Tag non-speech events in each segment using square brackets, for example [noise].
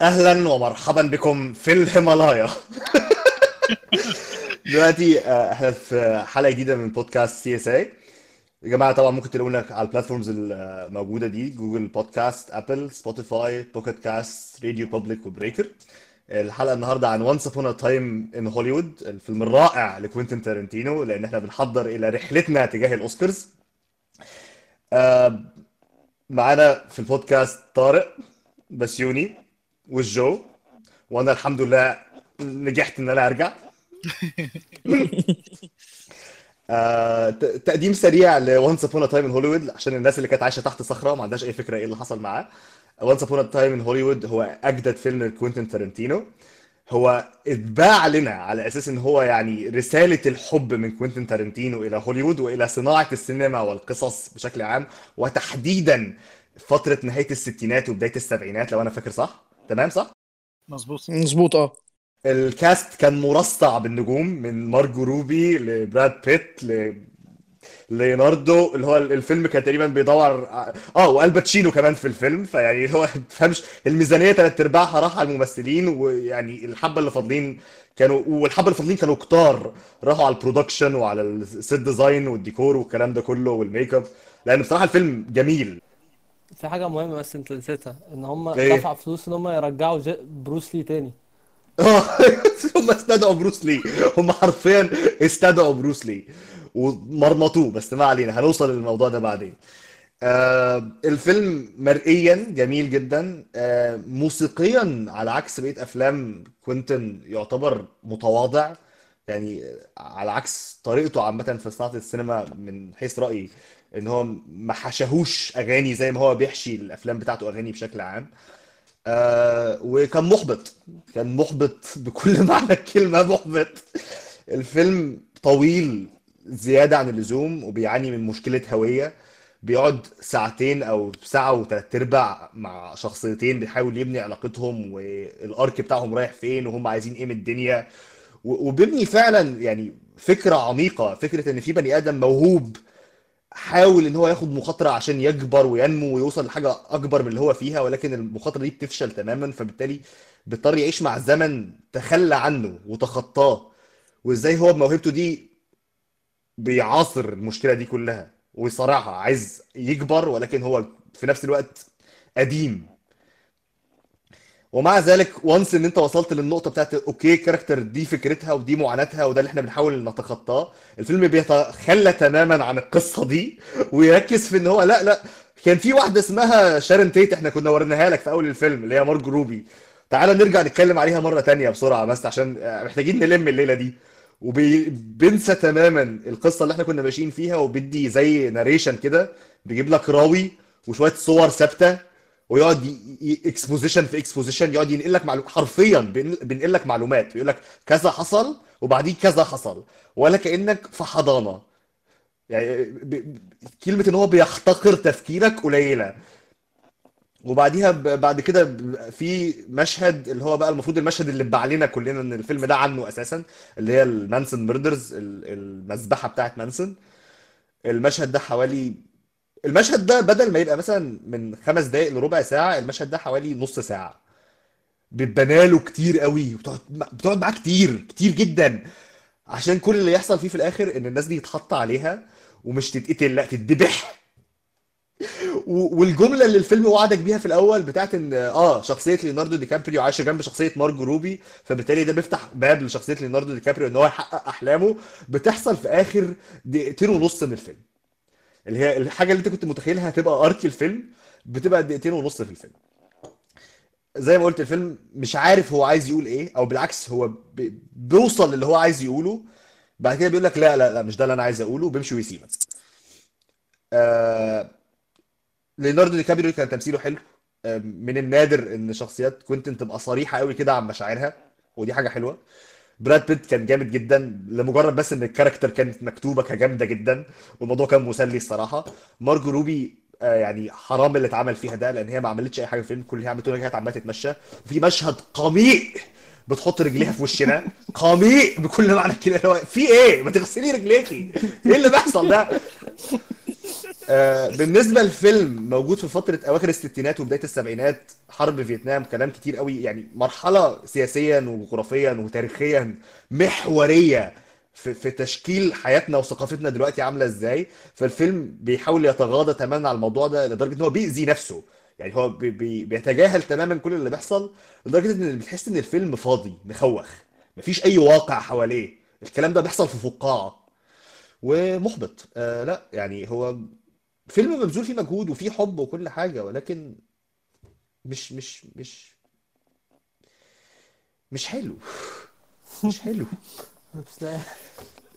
أهلا ومرحبا بكم في الهيمالايا. [laughs] دلوقتي آه، إحنا في حلقة جديدة من بودكاست CSI يا جماعة طبعا ممكن تلاقونا على ال platforms الموجوده دي Google Podcast Apple Spotify Pocket Casts RadioPublic و Breaker الحلقة النهارده عن Once Upon a Time in Hollywood الفيلم الرائع لكوينتين تارنتينو لأن إحنا بنحضر إلى رحلتنا تجاه الأوسكارز. آه، معانا في البودكاست طارق بسيوني. والجو. وأنا الحمد لله نجحت إن أنا أرجع. [laughs] آه، تقديم سريع ل Once Upon a Time in Hollywood عشان الناس اللي كانت عايشة تحت صخرة ما عندهاش أي فكرة إيه اللي حصل معاه. Once Upon a Time in Hollywood هو أجدد فيلم لكوينتين تارنتينو هو اتباع لنا على أساس إن هو يعني رسالة الحب من كوينتين تارنتينو إلى هوليوود وإلى صناعة السينما والقصص بشكل عام وتحديدا فترة نهاية الستينات وبداية السبعينات لو أنا فاكر صح. تمام صح؟ مظبوط. مظبوط آه. ال cast كان مرصع بالنجوم من مارجو روبي لبراد بيت ل ليوناردو اللي هو الفيلم كان تقريبا بيدور آه وآل باتشينو كمان في الفيلم فيعني هو [laughs] ما تفهمش الميزانية ثلاث أرباعها راح على الممثلين ويعني الحبة اللي فاضلين كانوا والحبة اللي فاضلين كانوا كتار راحوا على ال production وعلى ال set design والديكور والكلام ده كله وال make up لأن بصراحة الفيلم جميل. في حاجة مهمة بس انت نسيتها إن هم إيه؟ دفعوا فلوس إن هم يرجعوا جي- بروس لي تاني. [laughs] هم استدعوا بروس لي. هم حرفيا استدعوا بروس لي. ومرمطوه بس ما علينا. هنوصل للموضوع ده بعدين. آه الفيلم مرئيا جميل جدا. آه موسيقيا على عكس بقية أفلام كوينتن يعتبر متواضع. يعني على عكس طريقته عامة في صناعة السينما من حيث رأيي. إن هو ما حشهوش أغاني زي ما هو بيحشي الأفلام بتاعته أغاني بشكل عام. آه وكان محبط كان محبط بكل [laughs] معنى الكلمة محبط. الفيلم طويل زيادة عن اللزوم وبيعاني من مشكلة هوية. بيقعد ساعتين أو ساعة وتلات أرباع مع شخصيتين بيحاول يبني علاقتهم والأرك بتاعهم رايح فين وهم عايزين إيه من الدنيا. وبيبني فعلا يعني فكرة عميقة فكرة إن في بني آدم موهوب حاول إن هو ياخد مخاطرة عشان يكبر وينمو ويوصل لحاجة أكبر من اللي هو فيها ولكن المخاطرة دي بتفشل تماما فبالتالي بيضطر يعيش مع زمن تخلى عنه وتخطاه. وإزاي هو بموهبته دي بيعاصر المشكلة دي كلها ويصارعها عايز يكبر ولكن هو في نفس الوقت قديم. ومع ذلك و once إن انت وصلت للنقطة بتاعت okay character دي فكرتها ودي معاناتها وده اللي إحنا بنحاول نتخطاه. الفيلم بيتخلى تماما عن القصة دي ويركز في ان هو لا لا كان في واحدة اسمها شارون تيت إحنا كنا وريناها لك في أول الفيلم اللي هي مارجو روبي. تعالى نرجع نتكلم عليها مرة تانية بسرعة بس عشان محتاجين نلم الليلة دي. وبينسى تماما القصة اللي إحنا كنا ماشيين فيها وبيدي زي narration كده بيجيب لك راوي وشوية صور ثابتة. ويقعد exposition في exposition يقعد ينقل لك معلومات حرفيا بينقل لك معلومات. بيقول لك كذا حصل وبعديه كذا حصل ولا كأنك في حضانة. يعني ب... كلمة إن هو بيحتقر تفكيرك قليلة. وبعديها. بعد كده في مشهد اللي هو بقى المفروض المشهد اللي اتباع لنا كلنا إن الفيلم ده عنه أساسا اللي هي ال Manson murders المذبحة بتاعت مانسون المشهد ده حوالي المشهد ده بدل ما يبقى مثلا من خمس دقايق لربع ساعة المشهد ده حوالي نص ساعة. بتبناله كتير قوي. وبتقعد بتقعد معاه كتير كتير جدا. عشان كل اللي يحصل فيه في الآخر إن الناس دي يتحط عليها ومش تتقتل لا تتذبح. والجملة اللي الفيلم وعدك بيها في الأول بتاعت إن آه شخصية ليوناردو دي كابريو عايشة جنب شخصية مارجو روبي فبالتالي ده بيفتح باب لشخصية ليوناردو دي كابريو إن هو يحقق أحلامه. بتحصل في آخر دقيقتين ونص من الفيلم. اللي هي الحاجة اللي انت كنت متخيلها هتبقى arc الفيلم بتبقى دقيقتين ونص في الفيلم. زي ما قلت الفيلم مش عارف هو عايز يقول إيه أو بالعكس هو بي- بيوصل للي هو عايز يقوله بعد كده بيقول لك لا لا لا مش ده اللي أنا عايز اقوله وبيمشي ويسيبك آه ليوناردو دي كابريو كان تمثيله حلو. آه من النادر إن شخصيات كوينتين تبقى صريحة قوي كده عن مشاعرها ودي حاجة حلوة. براد بيت كان جامد جدا لمجرد بس إن الكاركتر كانت مكتوبة كجامدة جدا والموضوع كان مسلي الصراحة. مارجو روبي آه، يعني حرام اللي اتعمل فيها ده لأن هي ما عملتش أي حاجة في الفيلم كل اللي هي عملته هي كانت عمالة تتمشى. وفي مشهد قميء بتحط رجليها في وشنا. [laughs] قميء بكل معنى الكلمة في إيه؟ ما تغسلي رجليكي. إيه اللي بيحصل ده؟ آه، بالنسبة للفيلم موجود في فترة أواخر الستينات وبداية السبعينات حرب فيتنام كلام كتير قوي يعني مرحلة سياسيا وجغرافيا وتاريخيا محورية في, في تشكيل حياتنا وثقافتنا دلوقتي عاملة إزاي. فالفيلم بيحاول يتغاضى تماما عن الموضوع ده لدرجة إن هو بيأذي نفسه. يعني هو بي بي بيتجاهل تماما كل اللي بيحصل لدرجة إن بتحس إن الفيلم فاضي مخوخ مفيش أي واقع حواليه. الكلام ده بيحصل في فقاعة ومحبط. آه لا يعني هو فيلم مبذول فيه مجهود وفيه حب وكل حاجة ولكن مش مش مش مش حلو. مش حلو.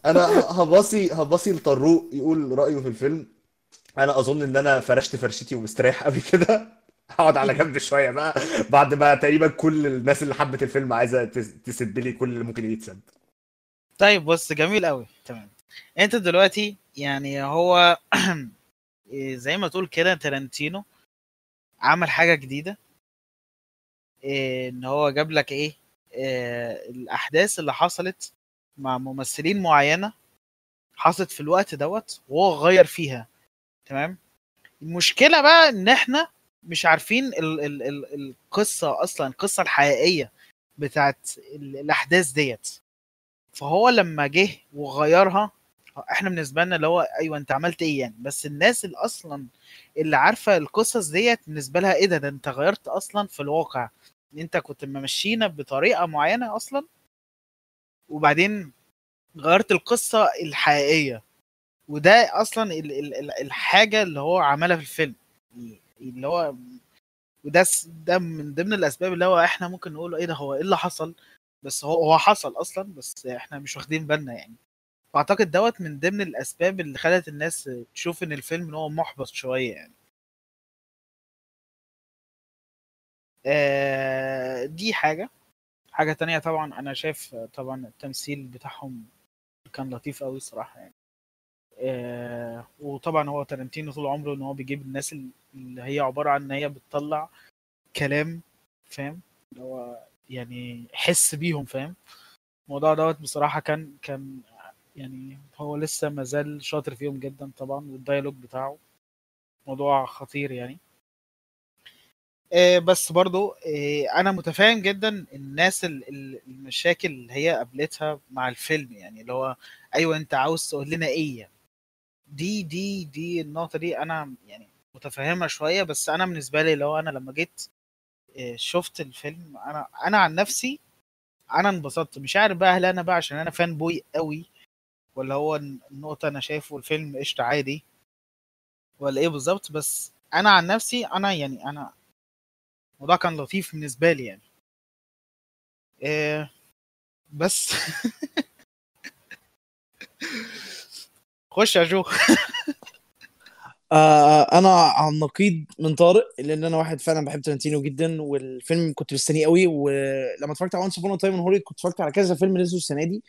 أنا هباصي هباصي لطروق يقول رأيه في الفيلم. أنا أظن إن أنا فرشت فرشتي ومستريح قوي كده. هقعد على جنب شوية بقى بعد ما تقريبا كل الناس اللي حبت الفيلم عايزة تس- تسد لي كل اللي ممكن يتسد. طيب بص جميل قوي. تمام. أنت دلوقتي يعني هو [clears throat] زي ما تقول كده تارانتينو عمل حاجة جديدة. إيه إن هو جاب لك إيه إيه الأحداث اللي حصلت مع ممثلين معينة حصلت في الوقت دوت وهو غير فيها. تمام؟ المشكلة بقى إن إحنا مش عارفين ال ال ال القصة أصلا القصة الحقيقية بتاعت ال- الأحداث ديت. فهو لما جه وغيرها إحنا بالنسبة لنا اللي هو أيوه أنت عملت إيه يعني؟ بس الناس اللي أصلا اللي عارفة القصص ديت بالنسبة لها إيه ده؟ ده أنت غيرت أصلا في الواقع. أنت كنت ممشينا بطريقة معينة أصلا وبعدين غيرت القصة الحقيقية. وده أصلا ال ال ال الحاجة اللي هو عملها في الفيلم. اللي هو وده ده من ضمن الأسباب اللي هو إحنا ممكن نقول إيه ده؟ هو إيه اللي حصل؟ بس هو هو حصل أصلا بس إحنا مش واخدين بالنا يعني. فاعتقد دوت من ضمن الأسباب اللي خلت الناس تشوف إن الفيلم إن هو محبط شوية يعني. آه دي حاجة. حاجة تانية طبعا أنا شايف طبعا التمثيل بتاعهم كان لطيف قوي الصراحه يعني. آه وطبعا هو تارانتينو طول عمره إن هو بيجيب الناس اللي هي عبارة عن إن هي بتطلع كلام فاهم؟ اللي هو يعني حس بيهم فاهم؟ الموضوع دوت بصراحة كان كان يعني هو لسه مازال شاطر فيهم جدا طبعا والديالوج بتاعه موضوع خطير يعني. آه، بس برضو آه، أنا متفاهم جدا الناس ال- ال- المشاكل اللي هي قابلتها مع الفيلم يعني اللي هو أيوه أنت عاوز تقول لنا إيه يعني. دي دي دي النقطة دي أنا يعني متفهمها شوية بس أنا بالنسبة لي لو أنا لما جيت آه، شفت الفيلم أنا أنا عن نفسي أنا انبسطت. مش عارف بقى هل أنا بقى عشان أنا فان بوي قوي ولا هو النقطة أنا شايفه الفيلم قشطة عادي. ولا إيه بالظبط بس أنا عن نفسي أنا يعني أنا الموضوع كان لطيف بالنسبة لي يعني. إيه بس [laughs] خش يا جو. [laughs] آه أنا على النقيض من طارق لأن أنا واحد فعلا بحب تارانتينو جدا والفيلم كنت مستنيه قوي ولما اتفرجت على Once Upon a Time in كنت اتفرجت على كذا فيلم نزلوا السنة دي.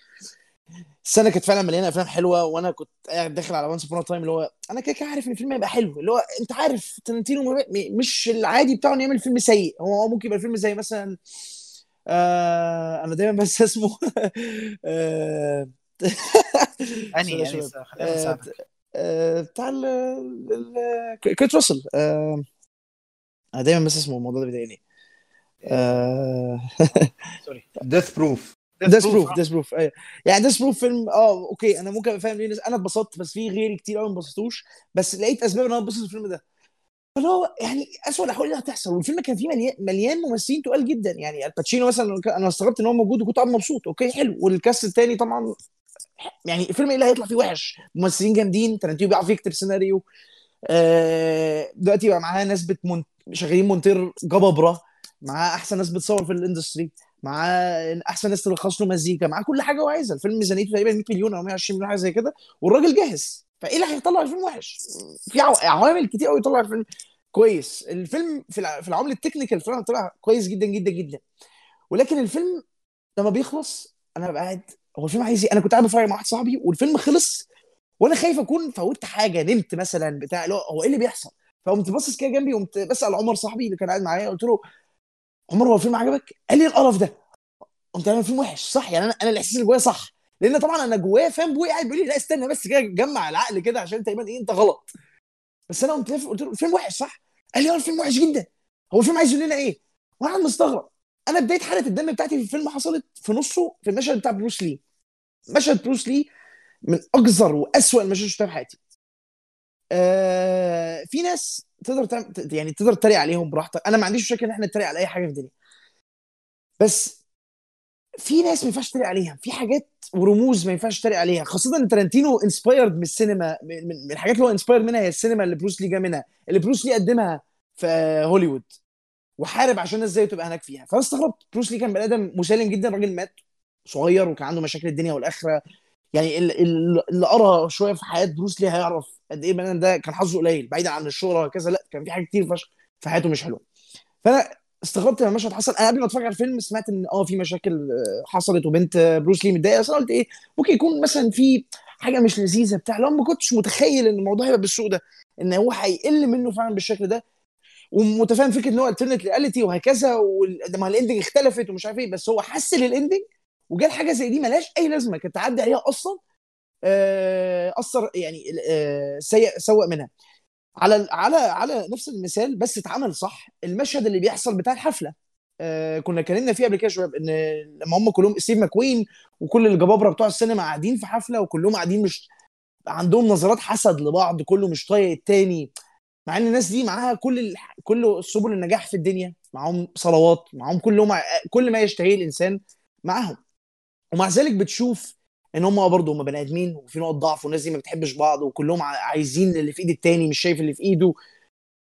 السنة كانت فعلا مليانه أفلام حلوة وأنا كنت قاعد داخل على Once Upon a Time اللي هو أنا كده كده عارف إن الفيلم هيبقى حلو اللي هو أنت عارف م- مش العادي بتاعه إنه يعمل فيلم سيء هو ممكن يبقى فيلم زي مثلا آه أنا دايما بس اسمه. [laughs] آه أني آه، آه، بتاع ال ال- كيرت راسل. آه، أنا دايما بس اسمه الموضوع ده بيضايقني. آه، [laughs] sorry. Death Proof Death Proof Death Proof أيوه. يعني Death Proof فيلم آه okay أنا ممكن أبقى فاهم ليه الناس أنا اتبسطت بس في غيري كتير قوي ما انبسطوش بس لقيت أسباب إن أنا أتبسط في الفيلم ده. فاللي هو يعني اسوء الأحوال اللي هتحصل والفيلم كان فيه مليان مليان ممثلين تقال جدا. يعني آل باتشينو مثلا أنا استغربت إن هو موجود وكنت قاعد مبسوط. okay حلو. وال cast التاني طبعا يعني الفيلم إيه اللي هيطلع فيه وحش؟ ممثلين جامدين تارانتينو بيعرف يكتب سيناريو آه، دلوقتي بقى معاه ناس بتمون... شغالين مونتير جبابره معاه أحسن ناس بتصور في ال industry معاه أحسن ناس تخلص له مزيكا معاه كل حاجة هو عايزها. الفيلم ميزانيته تقريبا 100 مليون أو 120 مليون حاجة زي كده. والراجل جاهز. فإيه اللي هيطلع الفيلم وحش؟ في عو- عوامل كتير قوي يطلع الفيلم. كويس. الفيلم في الع- في العوامل ال technical فعلا طلع كويس جدا جدا جدا. ولكن الفيلم لما بيخلص أنا ببقى قاعد هو الفيلم عايز إيه؟ أنا كنت قاعد بتفرج مع واحد صاحبي والفيلم خلص وأنا خايف أكون فوتت حاجة نمت مثلا بتاع هو إيه اللي بيحصل؟ فقمت باصص كده جنبي قمت بسأل عمر صاحبي اللي كان قاعد معايا قلت له عمر هو الفيلم عجبك؟ قال لي القرف ده. قمت أنا الفيلم وحش صح؟ يعني أنا أنا الإحساس اللي جوايا صح. لأن طبعا أنا جوايا فاهم بوي قاعد بيقول لي لا استنى بس كده جمع العقل كده عشان تقريبا إيه أنت غلط. بس أنا قمت قلت له الفيلم وحش صح؟ قال لي آه الفيلم وحش جدا. هو الفيلم عايز يقول لنا إيه؟ وأنا مستغرب. أنا بداية حالة الندم بتاعتي في الفيلم حصلت في نصه في المشهد بتاع بروس لي. مشهد بروس لي من اقذر وأسوأ المشاهد اللي شفتها في حياتي. آه في ناس تقدر تعمل يعني تقدر تتريق عليهم براحتك. أنا ما عنديش مشاكل إن إحنا نتريق على أي حاجة في الدنيا. بس في ناس ما ينفعش تتريق عليها. في حاجات ورموز ما ينفعش تتريق عليها. خاصة إن تارانتينو inspired من السينما من, الحاجات اللي هو inspired منها هي السينما اللي بروس لي جا منها. اللي بروس لي قدمها في هوليوود. وحارب عشان الناس تبقى هناك فيها. فأنا استغربت. بروس لي كان بني آدم مسالم جدا. راجل مات صغير وكان عنده مشاكل الدنيا والآخرة. يعني ال- ال- اللي قرا شوية في حياة بروس لي هيعرف قد إيه آدم ده كان حظه قليل بعيدا عن الشهرة وهكذا لأ كان في حاجات كتير فشخ في حياته مش حلوة. فأنا استغربت لما المشهد حصل. أنا قبل ما أتفرج على الفيلم سمعت إن آه في مشاكل آه، حصلت وبنت بروس لي متضايقة بس أنا قلت إيه ممكن يكون مثلا في حاجة مش لذيذة بتاع لو ما كنتش متخيل إن الموضوع هيبقى بالسوء ده إن هو هيقل منه فعلا بالشكل ده وأنا متفاهم فكرة إن هو alternate reality وهكذا وما ال ending اختلفت ومش عارف إيه بس هو حسن ال ending وجه قال حاجة زي دي ملهاش أي لازمة كانت تعدي عليها أصلا آه، أثر يعني آه، سيء سوء منها. على على على نفس المثال بس اتعمل صح المشهد اللي بيحصل بتاع الحفلة. آه كنا اتكلمنا فيه قبل كده شباب إن لما هم كلهم ستيف ماكوين وكل الجبابرة بتوع السينما قاعدين في حفلة وكلهم قاعدين مش عندهم نظرات حسد لبعض كله مش طايق التاني. مع إن الناس دي معاها كل ال... كل سبل النجاح في الدنيا. معاهم ثروات معاهم كلهم كل ما يشتهيه الإنسان معاهم. ومع ذلك بتشوف إن هم برضه هم بني آدمين وفي نقط ضعف والناس دي ما بتحبش بعض وكلهم عايزين اللي في إيد التاني مش شايف اللي في إيده.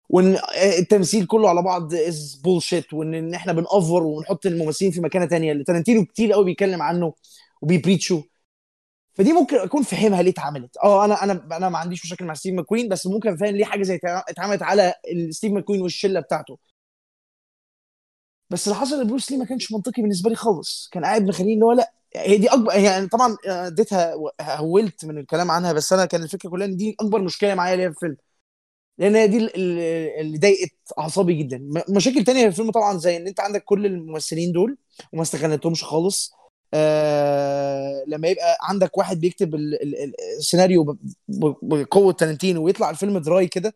وإن التمثيل كله على بعض is bullshit وإن إن إحنا بن over ونحط الممثلين في مكانة تانية اللي تارانتينو كتير قوي بيتكلم عنه وبي preach و فدي ممكن أكون فاهمها ليه اتعملت. آه أنا أنا أنا ما عنديش مشاكل مع ستيف ماكوين بس ممكن فاهم ليه حاجة زي تع- اتعملت على ستيف ماكوين والشلة بتاعته. بس اللي حصل لبروس لي ما كانش منطقي بالنسبة لي خالص. كان قاعد مخليني اللي هو لأ. هي دي أكبر يعني طبعا اديتها و- هولت من الكلام عنها بس أنا كان الفكرة كلها إن دي أكبر مشكلة معايا ليا في الفيلم. لأن هي دي ال- ال- اللي ضايقت أعصابي جدا. مشاكل تانية في الفيلم طبعا زي إن أنت عندك كل الممثلين دول وما استغلتهمش خالص آه لما يبقى عندك واحد بيكتب ال- ال- ال- السيناريو بقوة تارانتينو ويطلع الفيلم dry كده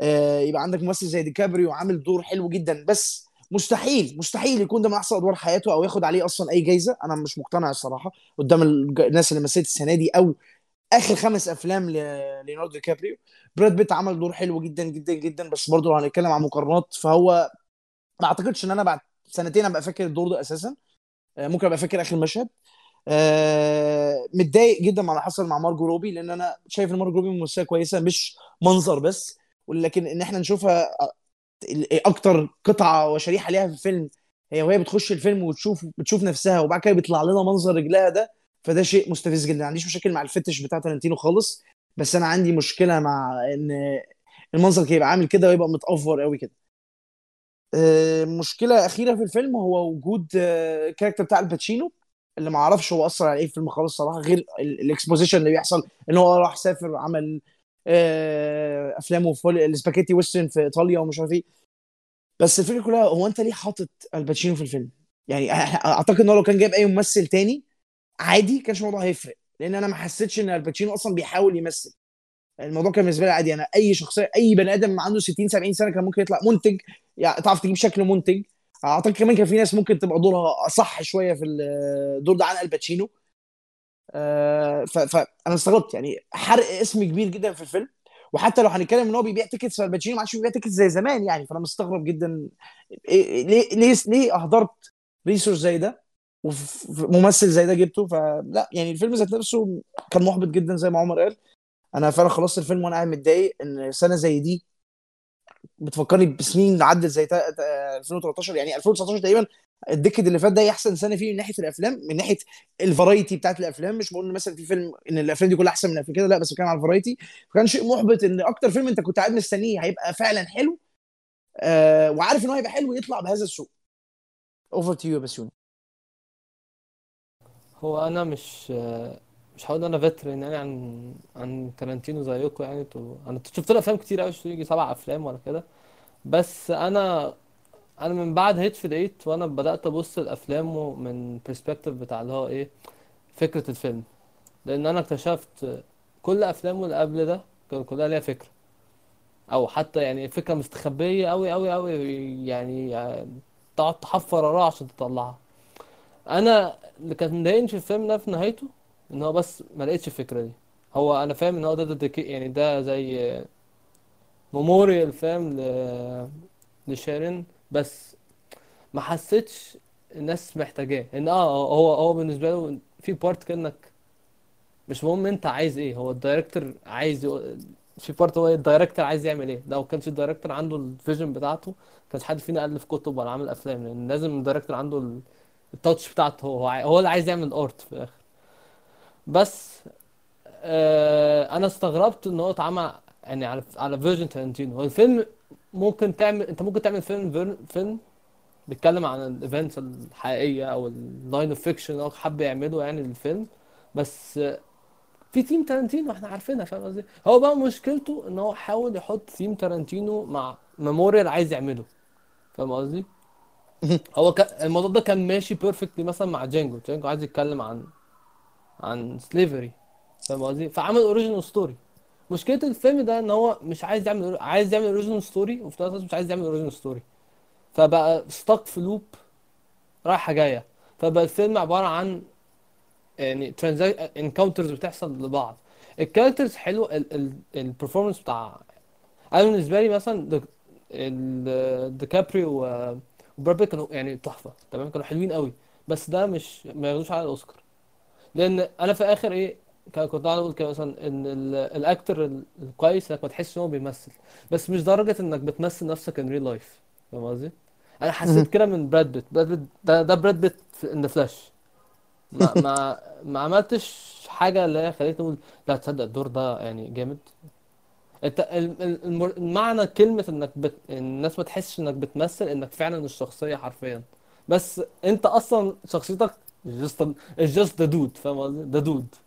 آه يبقى عندك ممثل زي ديكابريو عامل دور حلو جدا. بس مستحيل مستحيل يكون ده من أحسن أدوار حياته أو ياخد عليه أصلا أي جايزة. أنا مش مقتنع الصراحة قدام الناس اللي مثلت السنة دي أو آخر خمس أفلام ليوناردو دي كابريو براد بيت عمل دور حلو جدا جدا جدا بس برضه لو هنتكلم عن مقارنات فهو ما أعتقدش إن أنا بعد سنتين أبقى فاكر الدور ده أساسا. آه، ممكن أبقى فاكر آخر مشهد. آه، متضايق جدا مع اللي حصل مع مارجو روبي لأن أنا شايف إن مارجو روبي ممثلة كويسة مش منظر بس ولكن إن إحنا نشوفها آه، أكتر قطعة وشريحة ليها في الفيلم. هي وهي بتخش الفيلم وتشوف بتشوف نفسها وبعد كده بيطلع لنا منظر رجلها ده فده شيء مستفز جدا. ما عنديش مشاكل مع الفتش بتاع تارانتينو خالص بس أنا عندي مشكلة مع إن المنظر يبقى عامل كده ويبقى مت over قوي كده. آه، مشكلة أخيرة في الفيلم هو وجود آه، ال character بتاع آل باتشينو اللي ما أعرفش هو أثر على إيه في الفيلم خالص صراحة غير ال- ال exposition اللي بيحصل إن هو راح سافر وعمل آه، افلامه في هولي- ال spaghetti western في إيطاليا ومش عارف إيه. بس الفكرة كلها هو أنت ليه حاطط آل باتشينو في الفيلم؟ يعني أعتقد إن هو لو كان جايب أي ممثل تاني عادي كانش الموضوع هيفرق لأن أنا ما حسيتش إن آل باتشينو أصلا بيحاول يمثل. الموضوع كان بالنسبة لي عادي أنا أي شخصية أي بني آدم عنده 60 70 سنة كان ممكن يطلع منتج يعني تعرف تجيب شكل منتج. أعتقد كمان كان في ناس ممكن تبقى دورها أصح شوية في الدور ده عن آل باتشينو. فانا استغربت. يعني حرق اسم كبير جدا في الفيلم. وحتى لو هنتكلم إن هو بيبيع tickets فآل باتشينو ما عادش بيبيع tickets زي زمان يعني. فأنا مستغرب جدا. إيه- ليه ليه ليه أهدرت resource زي ده؟ وممثل زي ده جبته؟ فلا يعني الفيلم ذات نفسه كان محبط جدا زي ما عمر قال. أنا فعلا خلصت الفيلم وأنا قاعد متضايق إن سنة زي دي بتفكرني بسنين عدت زي تا- تا- 2013 يعني 2019 تقريبا ال decade اللي فات ده احسن سنة فيه من ناحية الأفلام من ناحية ال variety بتاعت الأفلام. مش بقول مثلا في فيلم إن الأفلام دي كلها أحسن من قبل كده لا بس بتكلم على ال variety. فكان شيء محبط إن أكتر فيلم أنت كنت قاعد مستنيه هيبقى فعلا حلو آه وعارف إن هو هيبقى حلو يطلع بهذا السوء. over to you بسيوني هو أنا مش مش هقول أنا veteran يعني عن عن تارانتينو زيكم يعني. أنتوا أنا شفت له أفلام كتير قوي شفت يجي سبع أفلام ولا كده. بس أنا أنا من بعد Hateful Eight وأنا بدأت أبص لأفلامه من perspective بتاع اللي هو إيه فكرة الفيلم. لأن أنا اكتشفت كل أفلامه اللي قبل ده كان كلها ليها فكرة. أو حتى يعني فكرة مستخبية قوي قوي قوي يعني آه، تقعد تحفر وراها عشان تطلعها. أنا اللي كان مضايقني في الفيلم ده في نهايته إن هو بس ما لقيتش الفكرة دي. هو أنا فاهم إن هو ده, ده, يعني ده زي memorial فاهم ل... لشارون بس ما حسيتش الناس محتاجاه. إن آه هو هو بالنسبة له في part كأنك مش مهم أنت عايز إيه. هو ال director عايز في part هو ال director عايز يعمل إيه. لو كانش ال director عنده ال vision بتاعته كانش حد فينا ألف كتب ولا عامل أفلام لأن لازم ال director عنده ال- ال touch بتاعته. هو هو اللي عايز يعمل art في الآخر. بس آه أنا استغربت إن هو اتعمل يعني على على version تارانتينو. هو الفيلم ممكن تعمل أنت ممكن تعمل فيلم فيلم بيتكلم عن ال events الحقيقية أو ال line of fiction هو حب يعمله يعني للفيلم. بس في تيم تارانتينو إحنا عارفينها فاهم قصدي؟ هو بقى مشكلته إن هو حاول يحط تيم تارانتينو مع memorial عايز يعمله. فاهم قصدي؟ [laughs] هو كان الموضوع ده كان ماشي perfectly مثلا مع جانجو جانجو عايز يتكلم عن عن slavery فاهم قصدي؟ فعمل original story مشكلة الفيلم ده إن هو مش عايز يعمل عايز يعمل original story وفي نفس الوقت مش عايز يعمل original story فبقى stuck في loop رايحة جاية. فبقى الفيلم عبارة عن يعني encounters بتحصل لبعض. ال characters حلو ال performance بتاع أنا بالنسبة لي مثلا ديكابريو وبراد كانوا يعني تحفة تمام؟ كانوا حلوين قوي. بس ده مش ما ياخدوش على الأوسكار. لأن أنا في الآخر إيه كان- كنت قاعد أقول كده مثلا إن ال- ال actor ال- الكويس إنك ما تحسش ان هو بيمثل بس مش درجة إنك بتمثل نفسك in real life فاهم قصدي؟ أنا حسيت كده من براد بيت براد بيت ده, ده براد بيت ان فلاش ما [laughs] ما ما عملتش حاجة اللي هي خليتني أقول لا تصدق الدور ده يعني جامد. أنت ال- ال- المر- معنى كلمة إنك بت... الناس ما تحسش إنك بتمثل إنك فعلا الشخصية حرفيا. بس أنت أصلا شخصيتك just just the dude فاهم قصدي؟ The dude.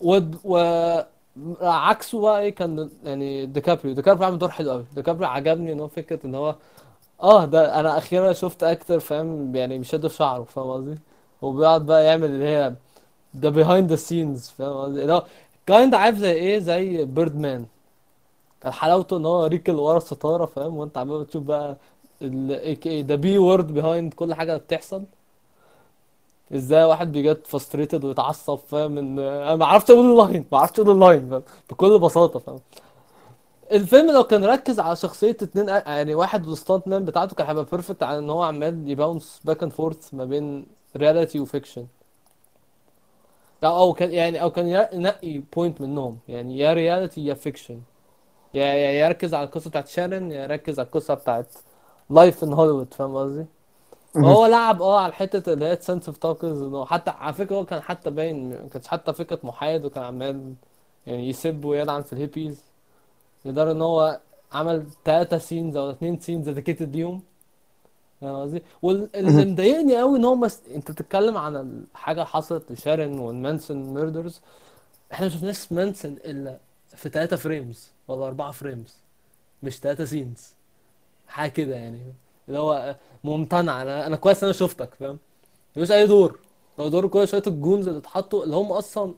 و و عكسه بقى إيه كان يعني ديكابريو ديكابريو عامل دور حلو قوي ديكابريو عجبني إن هو فكرة إن هو آه ده أنا أخيرا شفت actor فاهم يعني بيشد في شعره فاهم قصدي؟ وبيقعد بقى يعمل اللي هي ده behind the scenes فاهم قصدي؟ اللي هو kind عارف زي إيه؟ زي Birdman كان حلاوته إن هو really كل ورا الستارة فاهم؟ وأنت عمال بتشوف بقى ال ده بي word behind كل حاجة بتحصل. إزاي واحد بي get frustrated ويتعصب فاهم؟ إن أنا ما عرفتش أقول ال line ما عرفتش أقول ال line فاهم؟ بكل بساطة فاهم؟ الفيلم لو كان ركز على شخصية اتنين يعني واحد ال stunt man بتاعته كان هيبقى perfect على إن هو عمال ي bounce back and forth ما بين reality و fiction أو كان يعني أو كان ينقي point منهم. يعني يا reality يا fiction يا يركز على القصة بتاعت شارون يا يركز على القصة بتاعت life in Hollywood فاهم قصدي؟ هو لعب آه على الحته اللي هي sense of توكرز انه حتى على فكرة هو كان حتى باين ما كانش حتى فكرة محايد وكان عمال يعني يسب ويلعن في الهيبيز. لدرجة إن هو عمل ثلاثة scenes أو اثنين scenes dedicated ليهم. فاهم قصدي؟ واللي مضايقني قوي إن هو مس... أنت بتتكلم عن حاجة حصلت لشارون وال Manson murders إحنا ما شفناش مانسون إلا في ثلاثة frames ولا أربعة frames مش ثلاثة scenes حاجة كده يعني. اللي هو ممتنع. أنا أنا كويس أنا شفتك فاهم؟ ملوش أي دور. هو دور كل شوية الجونز اللي اتحطوا اللي هم أصلا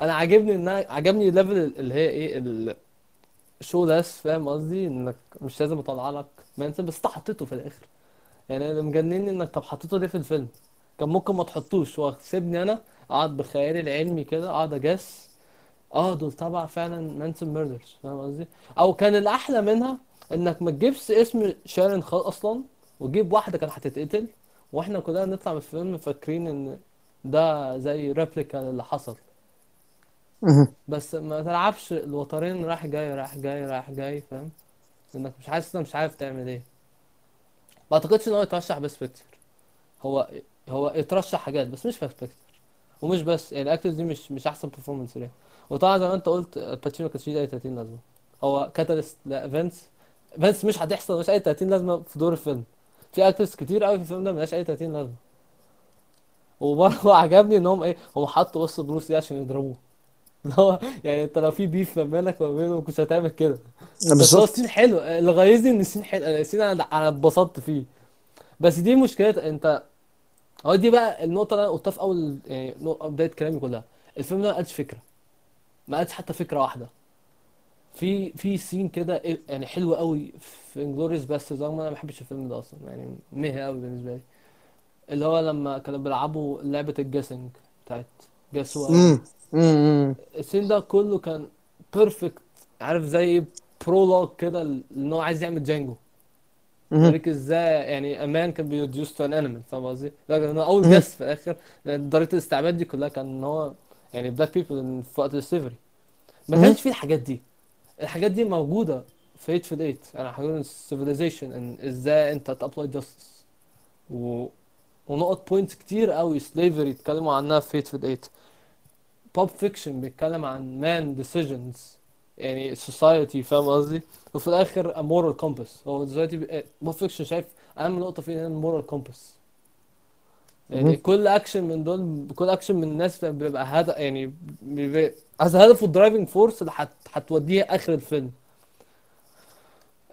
أنا عاجبني إن عجبني الليفل اللي هي إيه الشو لاس فاهم قصدي؟ إنك مش لازم أطلع لك مانسون بس أنت حطيته في الآخر. يعني اللي مجنني إنك طب حطيته ليه في الفيلم؟ كان ممكن ما تحطوش. هو سيبني أنا اقعد بخيالي العلمي كده اقعد أجس. آه دول تبع فعلا مانسون ميردرز فاهم قصدي؟ أو كان الأحلى منها إنك ما تجيبش اسم شارن خال أصلا وتجيب واحدة كانت هتتقتل وإحنا كلنا نطلع من الفيلم فاكرين إن ده زي replica اللي حصل. بس ما تلعبش الوترين رايح جاي رايح جاي رايح جاي فاهم؟ إنك مش حاسس انك مش عارف تعمل إيه. ما أعتقدش إن هو يترشح best picture. هو هو يترشح حاجات بس مش best picture. ومش بس يعني ال actors دي مش مش أحسن performance ليه وطبعا زي ما أنت قلت آل باتشينو كانش ليه اي 30 لازمه هو catalyst ل events events مش هتحصل مش أي 30 لازمة في دور الفيلم. في actors كتير قوي في الفيلم ده ملهاش أي 30 لازمة. وبرضه [laughs] عجبني إن هم إيه هم حطوا وسط بروس ليه عشان يضربوه. [laughs] اللي هو يعني أنت لو في beef ما بينك وما بينه ما كنتش هتعمل كده. بس هو بالظبط. ال scene حلو. اللي غيظني إن ال scene حلو ال scene أنا أنا اتبسطت فيه. بس دي مشكلة أنت هو دي بقى النقطة اللي أنا قلتها في أول يعني نق- بداية كلامي كلها. الفيلم ده ما قالش فكرة. ما قالش حتى فكرة واحدة. في في سين كده إيه- يعني حلو قوي في انجلوريوس بس رغم إن أنا ما بحبش الفيلم ده أصلا يعني مهي قوي بالنسبة لي. اللي هو لما كانوا بيلعبوا لعبة الجيسنج بتاعت هو امم امم السين ده كله كان بيرفكت عارف زي برولوج كده إن هو عايز يعمل جانجو يوريك إزاي يعني أمان كان بيروديوس تو ان انيمال فاهم قصدي؟ لكن أول. جس في الآخر لأن طريقه الاستعباد دي كلها كان إن هو يعني black people في وقت ال slavery ما. كانش فيه الحاجات دي. الحاجات دي موجودة في Eight في Eight أنا هقول ال civilization إن إزاي أنت ت apply justice و... ونقط points كتير قوي slavery اتكلموا عنها في Eight في Eight Pulp Fiction بيتكلم عن man decisions يعني society فاهم قصدي؟ وفي الآخر moral compass هو دلوقتي Pulp Fiction شايف أهم نقطة فيه هي ال moral compass يعني. كل اكشن من دول كل اكشن من الناس بيبقى هدف يعني بيبقى هدفه ال driving force اللي هت... هتوديه آخر الفيلم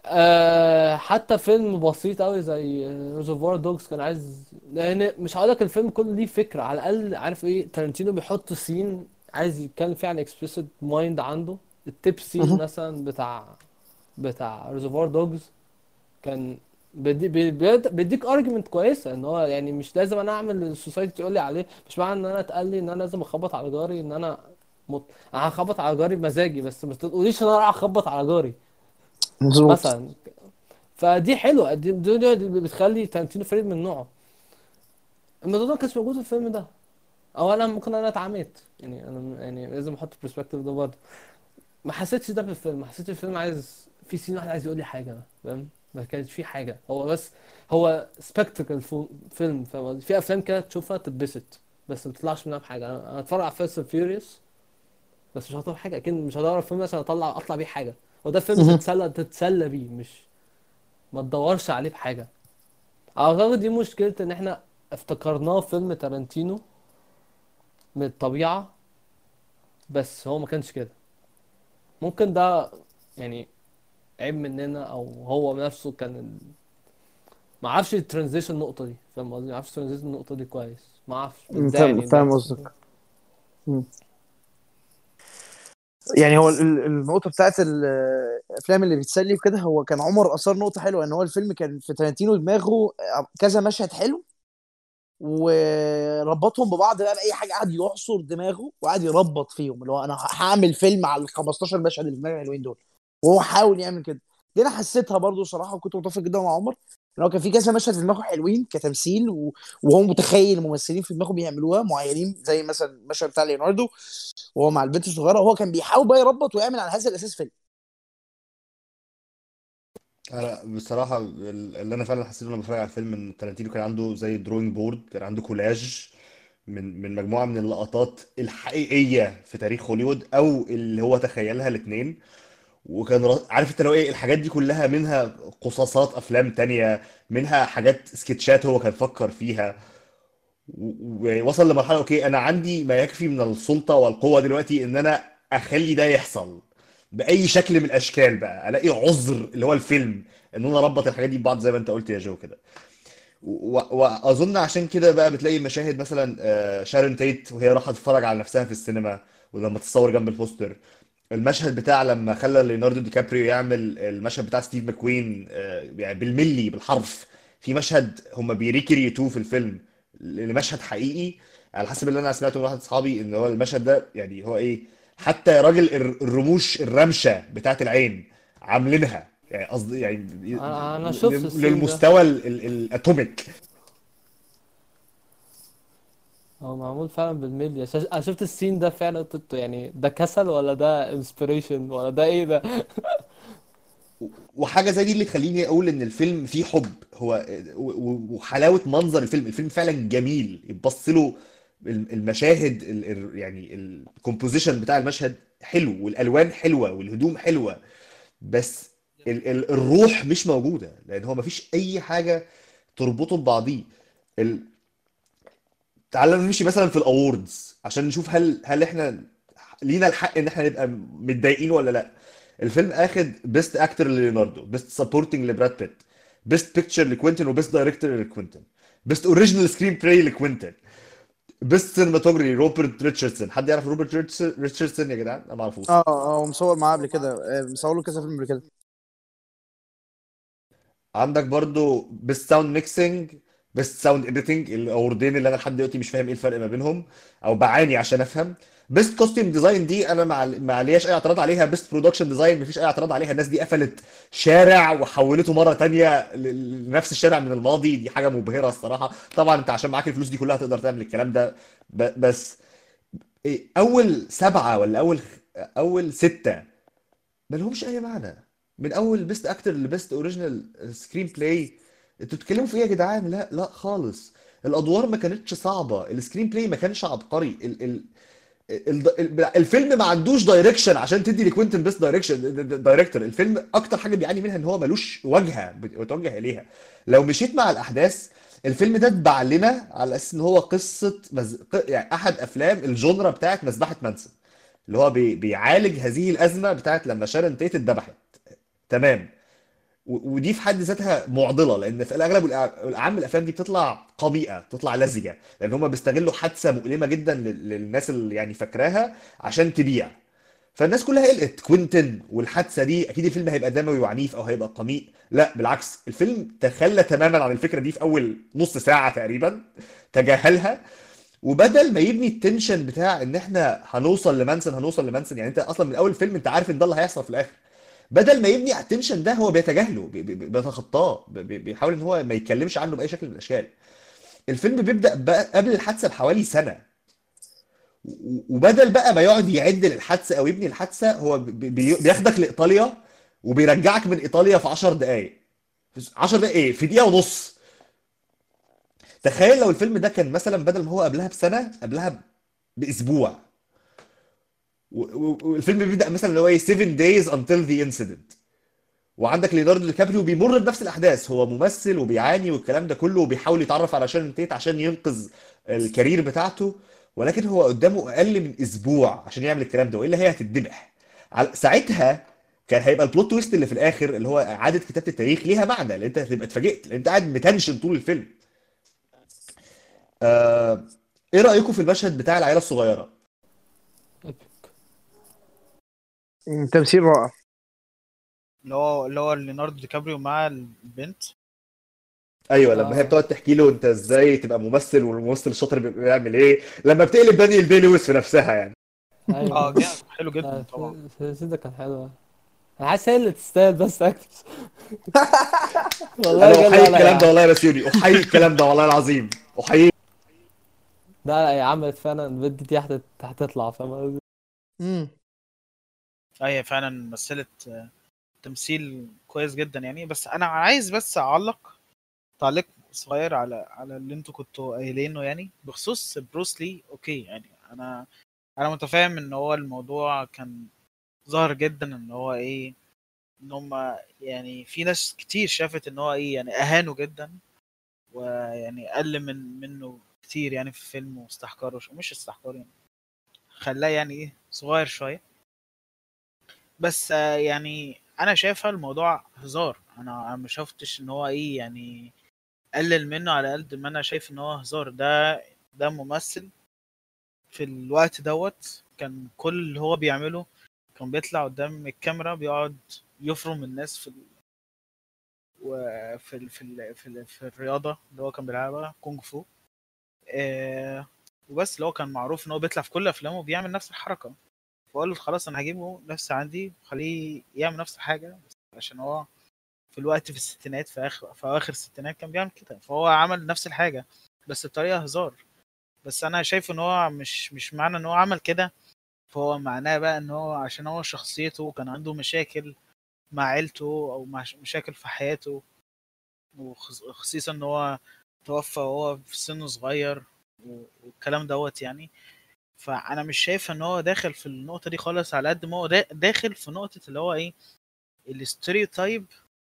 أه حتى فيلم بسيط قوي زي Reservoir Dogs كان عايز لأن مش هقول لك الفيلم كله ليه فكرة على الأقل عارف إيه تارنتينو بيحط scene عايز يتكلم فيه عن explicit mind عنده ال tip scene. مثلا بتاع بتاع Reservoir Dogs كان بيدي بي- بيد- بيديك argument كويسة إن هو يعني مش لازم أنا أعمل ال society تقول لي عليه مش معنى إن أنا اتقال لي إن أنا لازم أخبط على جاري إن أنا مط... أنا هخبط على جاري بمزاجي بس ما تقوليش إن أنا رايح أخبط على جاري. مظبوط. مثلا. فدي حلوة. دي, دي, دي, دي بتخلي تارانتينو فريد من نوعه. الموضوع ده ما كانش موجود في الفيلم ده. أو أنا ممكن أنا اتعميت. يعني أنا يعني لازم أحط ال perspective ده برضه. ما حسيتش ده في الفيلم. ما حسيتش الفيلم عايز في scene واحد عايز يقول لي حاجة. فاهم؟ ما كانش في حاجة. هو بس هو spectacle فيلم. فاهم قصدي؟ في أفلام كده تشوفها تتبسط بس ما تطلعش منها بحاجة. أنا أنا اتفرج على Fast and Furious بس مش هطلع بحاجه أكيد مش هدور فيلم عشان أطلع أطلع بيه حاجة. وده فيلم مهم. تتسلى تتسلى بيه. مش ما تدورش عليه بحاجة. أعتقد دي مشكلة إن إحنا افتكرناه فيلم تارانتينو من الطبيعة بس هو ما كانش كده. ممكن ده يعني عيب مننا أو هو نفسه كان. ما أعرفش ال transition النقطة دي فاهم قصدي ما أعرفش ال transition النقطة دي كويس ما أعرفش فاهم قصدك. يعني هو ال- ال- النقطة بتاعت ال- الأفلام اللي بتسلي وكده هو كان عمر أثار نقطة حلوة إن هو الفيلم كان في تارانتينو دماغه كذا مشهد حلو وربطهم ببعض بقى بأي حاجة قعد يعصر دماغه وقعد يربط فيهم اللي هو أنا هعمل فيلم على ال 15 مشهد اللي في دماغي الحلوين دول وهو حاول يعمل كده. دي أنا حسيتها برضو صراحة وكنت متفق جدا مع عمر إن هو كان في كذا مشهد في دماغه حلوين كتمثيل و... وهو متخيل الممثلين في دماغه بيعملوها معينين زي مثلا المشهد بتاع ليوناردو وهو مع البنت الصغيرة وهو كان بيحاول بقى يربط ويعمل على هذا الأساس فيلم. أنا بصراحة ال- اللي أنا فعلا حسيته لما بتفرج على الفيلم ان تارانتينو كان عنده زي drawing board كان عنده كولاج من من مجموعة من اللقطات الحقيقية في تاريخ هوليوود أو اللي هو تخيلها الاثنين وكان عارف انت لو إيه الحاجات دي كلها منها قصاصات أفلام تانية منها حاجات سكتشات هو كان فكر فيها. ووصل لمرحلة okay أنا عندي ما يكفي من السلطة والقوة دلوقتي إن أنا أخلي ده يحصل بأي شكل من الأشكال بقى. ألاقي عذر اللي هو الفيلم إن أنا أربط الحاجات دي ببعض زي ما أنت قلت يا جو كده. وأظن عشان كده بقى بتلاقي مشاهد مثلا آه، شارون تيت وهي رايحه تتفرج على نفسها في السينما ولما تتصور جنب ال poster. المشهد بتاع لما خلى ليوناردو دي كابريو يعمل المشهد بتاع ستيف ماكوين آه، يعني بالملي بالحرف. في مشهد هم بي recreate وه في الفيلم لمشهد حقيقي. على حسب اللي أنا سمعته من واحد اصحابي إن هو المشهد ده يعني هو إيه حتى يا راجل الر- الرموش الرمشة بتاعت العين عاملينها. يعني قصدي يعني أنا شفت للمستوى ال- ال- ال atomic. هو معمول فعلا بالملي أنا شفت ال scene ده فعلا قلت يعني ده كسل ولا ده inspiration ولا ده إيه ده؟ [laughs] وحاجة زي دي اللي تخليني أقول إن الفيلم فيه حب. هو وحلاوة منظر الفيلم. الفيلم فعلا جميل. يبص له المشاهد ال- ال- يعني ال composition بتاع المشهد حلو والألوان حلوة والهدوم حلوة. بس ال ال الروح مش موجودة لأن هو مفيش أي حاجة تربطه ببعضيه. ال- تعالى نمشي مثلا في ال awards عشان نشوف هل هل إحنا لينا الحق إن إحنا نبقى متضايقين ولا لأ. الفيلم آخد best actor لليوناردو best supporting لبراد بيت best picture لكوينتن و best director لكوينتن best original screenplay لكوينتن best cinematography روبرت ريتشاردسون. حد يعرف روبرت ريتش- ريتشاردسون يا جدعان؟ أنا ما أعرفوش. آه آه هو مصور معاه قبل كده. آه، مصور له كذا فيلم قبل كده. عندك برضو best sound mixing best sound editing ال award ين اللي أنا لحد دلوقتي مش فاهم إيه الفرق ما بينهم أو بعاني عشان أفهم. best costume design دي أنا ما ما عليهاش أي اعتراض عليها. best production design مفيش أي اعتراض عليها. الناس دي قفلت شارع وحولته مرة تانية لنفس الشارع من الماضي. دي حاجة مبهرة الصراحة. طبعا أنت عشان معاك الفلوس دي كلها تقدر تعمل الكلام ده. بس إيه أول سبعة ولا أول أول ستة ما لهمش أي معنى. من أول best actor ل best original screenplay أنتوا بتتكلموا في إيه يا جدعان؟ لا لا خالص. الأدوار ما كانتش صعبة. ال screenplay ما كانش عبقري. ال ال ال ال الفيلم ما عندوش direction عشان تدي لكوينتن best direction director الفيلم أكتر حاجة بيعاني منها إن هو ملوش واجهه متوجه إليها. لو مشيت مع الأحداث الفيلم ده اتباع لنا على أساس إن هو قصة مز... يعني أحد أفلام ال genre بتاعت مذبحة مانسون اللي هو بي... بيعالج هذه الأزمة بتاعت لما شارون تيت اتذبحت. تمام. ودي في حد ذاتها معضلة لأن في الأغلب والاعم الأفلام دي بتطلع قميئة بتطلع لزجة لأن هم بيستغلوا حادثة مؤلمة جدا لل- للناس اللي يعني فاكراها عشان تبيع. فالناس كلها قلقت كوينتن والحادثة دي أكيد الفيلم هيبقى دموي وعنيف أو هيبقى قميء. لا بالعكس الفيلم تخلى تماما عن الفكرة دي في أول نص ساعة تقريبا تجاهلها. وبدل ما يبني ال tension بتاع إن إحنا هنوصل لمانسون هنوصل لمانسون يعني أنت أصلا من أول الفيلم أنت عارف إن ده اللي هيحصل في الآخر. بدل ما يبني على ال tension ده هو بيتجاهله بي- بي- بيتخطاه بي- بي- بيحاول إن هو ما يتكلمش عنه بأي شكل من الأشكال. الفيلم بيبدأ بقى قبل الحادثة بحوالي سنة. وبدل بقى ما يقعد يعد للحادثة أو يبني الحادثة هو بي- بي- بياخدك لإيطاليا وبيرجعك من إيطاليا في 10 دقائق 10 دقائق إيه؟ في دقيقة ونص. تخيل لو الفيلم ده كان مثلا بدل ما هو قبلها بسنة قبلها بأسبوع. والفيلم بيبدأ مثلا اللي هو إيه 7 days until the incident. وعندك ليوناردو دي كابريو بيمر بنفس الأحداث. هو ممثل وبيعاني والكلام ده كله وبيحاول يتعرف على شارون تيت عشان ينقذ ال career بتاعته. ولكن هو قدامه أقل من أسبوع عشان يعمل الكلام ده وإلا هي هتتذبح ساعتها كان هيبقى ال plot twist اللي في الآخر اللي هو إعادة كتابة التاريخ ليها معنى لأن أنت هتبقى اتفاجئت لأن أنت قاعد متنشن طول الفيلم. آه... إيه رأيكم في المشهد بتاع العيلة الصغيرة مم، تمثيل رائع. اللي هو اللي هو ليوناردو دي كابريو مع البنت. أيوه لما هي آه. بتقعد تحكي له أنت إزاي تبقى ممثل والممثل الشاطر بيعمل إيه لما بتقلب دانيال دي لويس في نفسها يعني. آه أيوه جامد. حلو جدا طبعا. السلسلة ده كان حلو. أنا حاسس هي اللي تستاهل بس أكتر. [laughs] أنا والله بجد احيي لا الكلام ده. والله يا بسيوني أحيي الكلام ده والله العظيم. أحيي. لا لا هي عملت فعلا البنت دي هت- هتطلع فاهم قصدي؟ مم. هي فعلا مثلت آه، تمثيل كويس جدا يعني بس أنا عايز بس أعلق تعليق صغير على على اللي أنتوا كنتوا قايلينه يعني بخصوص بروس لي okay يعني أنا أنا متفاهم إن هو الموضوع كان ظاهر جدا إن هو إيه إن هم يعني في ناس كتير شافت إن هو إيه يعني اهانه جدا ويعني قل من منه كتير يعني في الفيلم واستحقره مش استحقاره يعني خلاه يعني إيه صغير شوية بس يعني أنا شايفها الموضوع هزار. أنا ما شفتش إن هو إيه يعني قلل منه على قد ما أنا شايف إن هو هزار. ده ده ممثل في الوقت دوت كان كل اللي هو بيعمله كان بيطلع قدام الكاميرا بيقعد يفرم الناس في ال... وفي ال... في ال... في, ال... في الرياضة اللي هو كان بيلعبها كونغ فو. آه... وبس اللي هو كان معروف إن هو بيطلع في كل أفلامه وبيعمل نفس الحركة. فقال له خلاص أنا هجيبه نفس عندي وخليه يعمل نفس الحاجة بس عشان هو في الوقت في الستينات في آخر في أواخر الستينات كان بيعمل كده فهو عمل نفس الحاجة بس بطريقة هزار. بس أنا شايف إن هو مش مش معنى إن هو عمل كده فهو معناه بقى إن هو عشان هو شخصيته كان عنده مشاكل مع عيلته أو مع مشاكل في حياته وخصيصا إن هو توفى وهو في سنه صغير والكلام دوت يعني. فأنا مش شايف إن هو داخل في النقطة دي خالص على قد ما هو دا- داخل في نقطة اللي هو إيه ال stereotype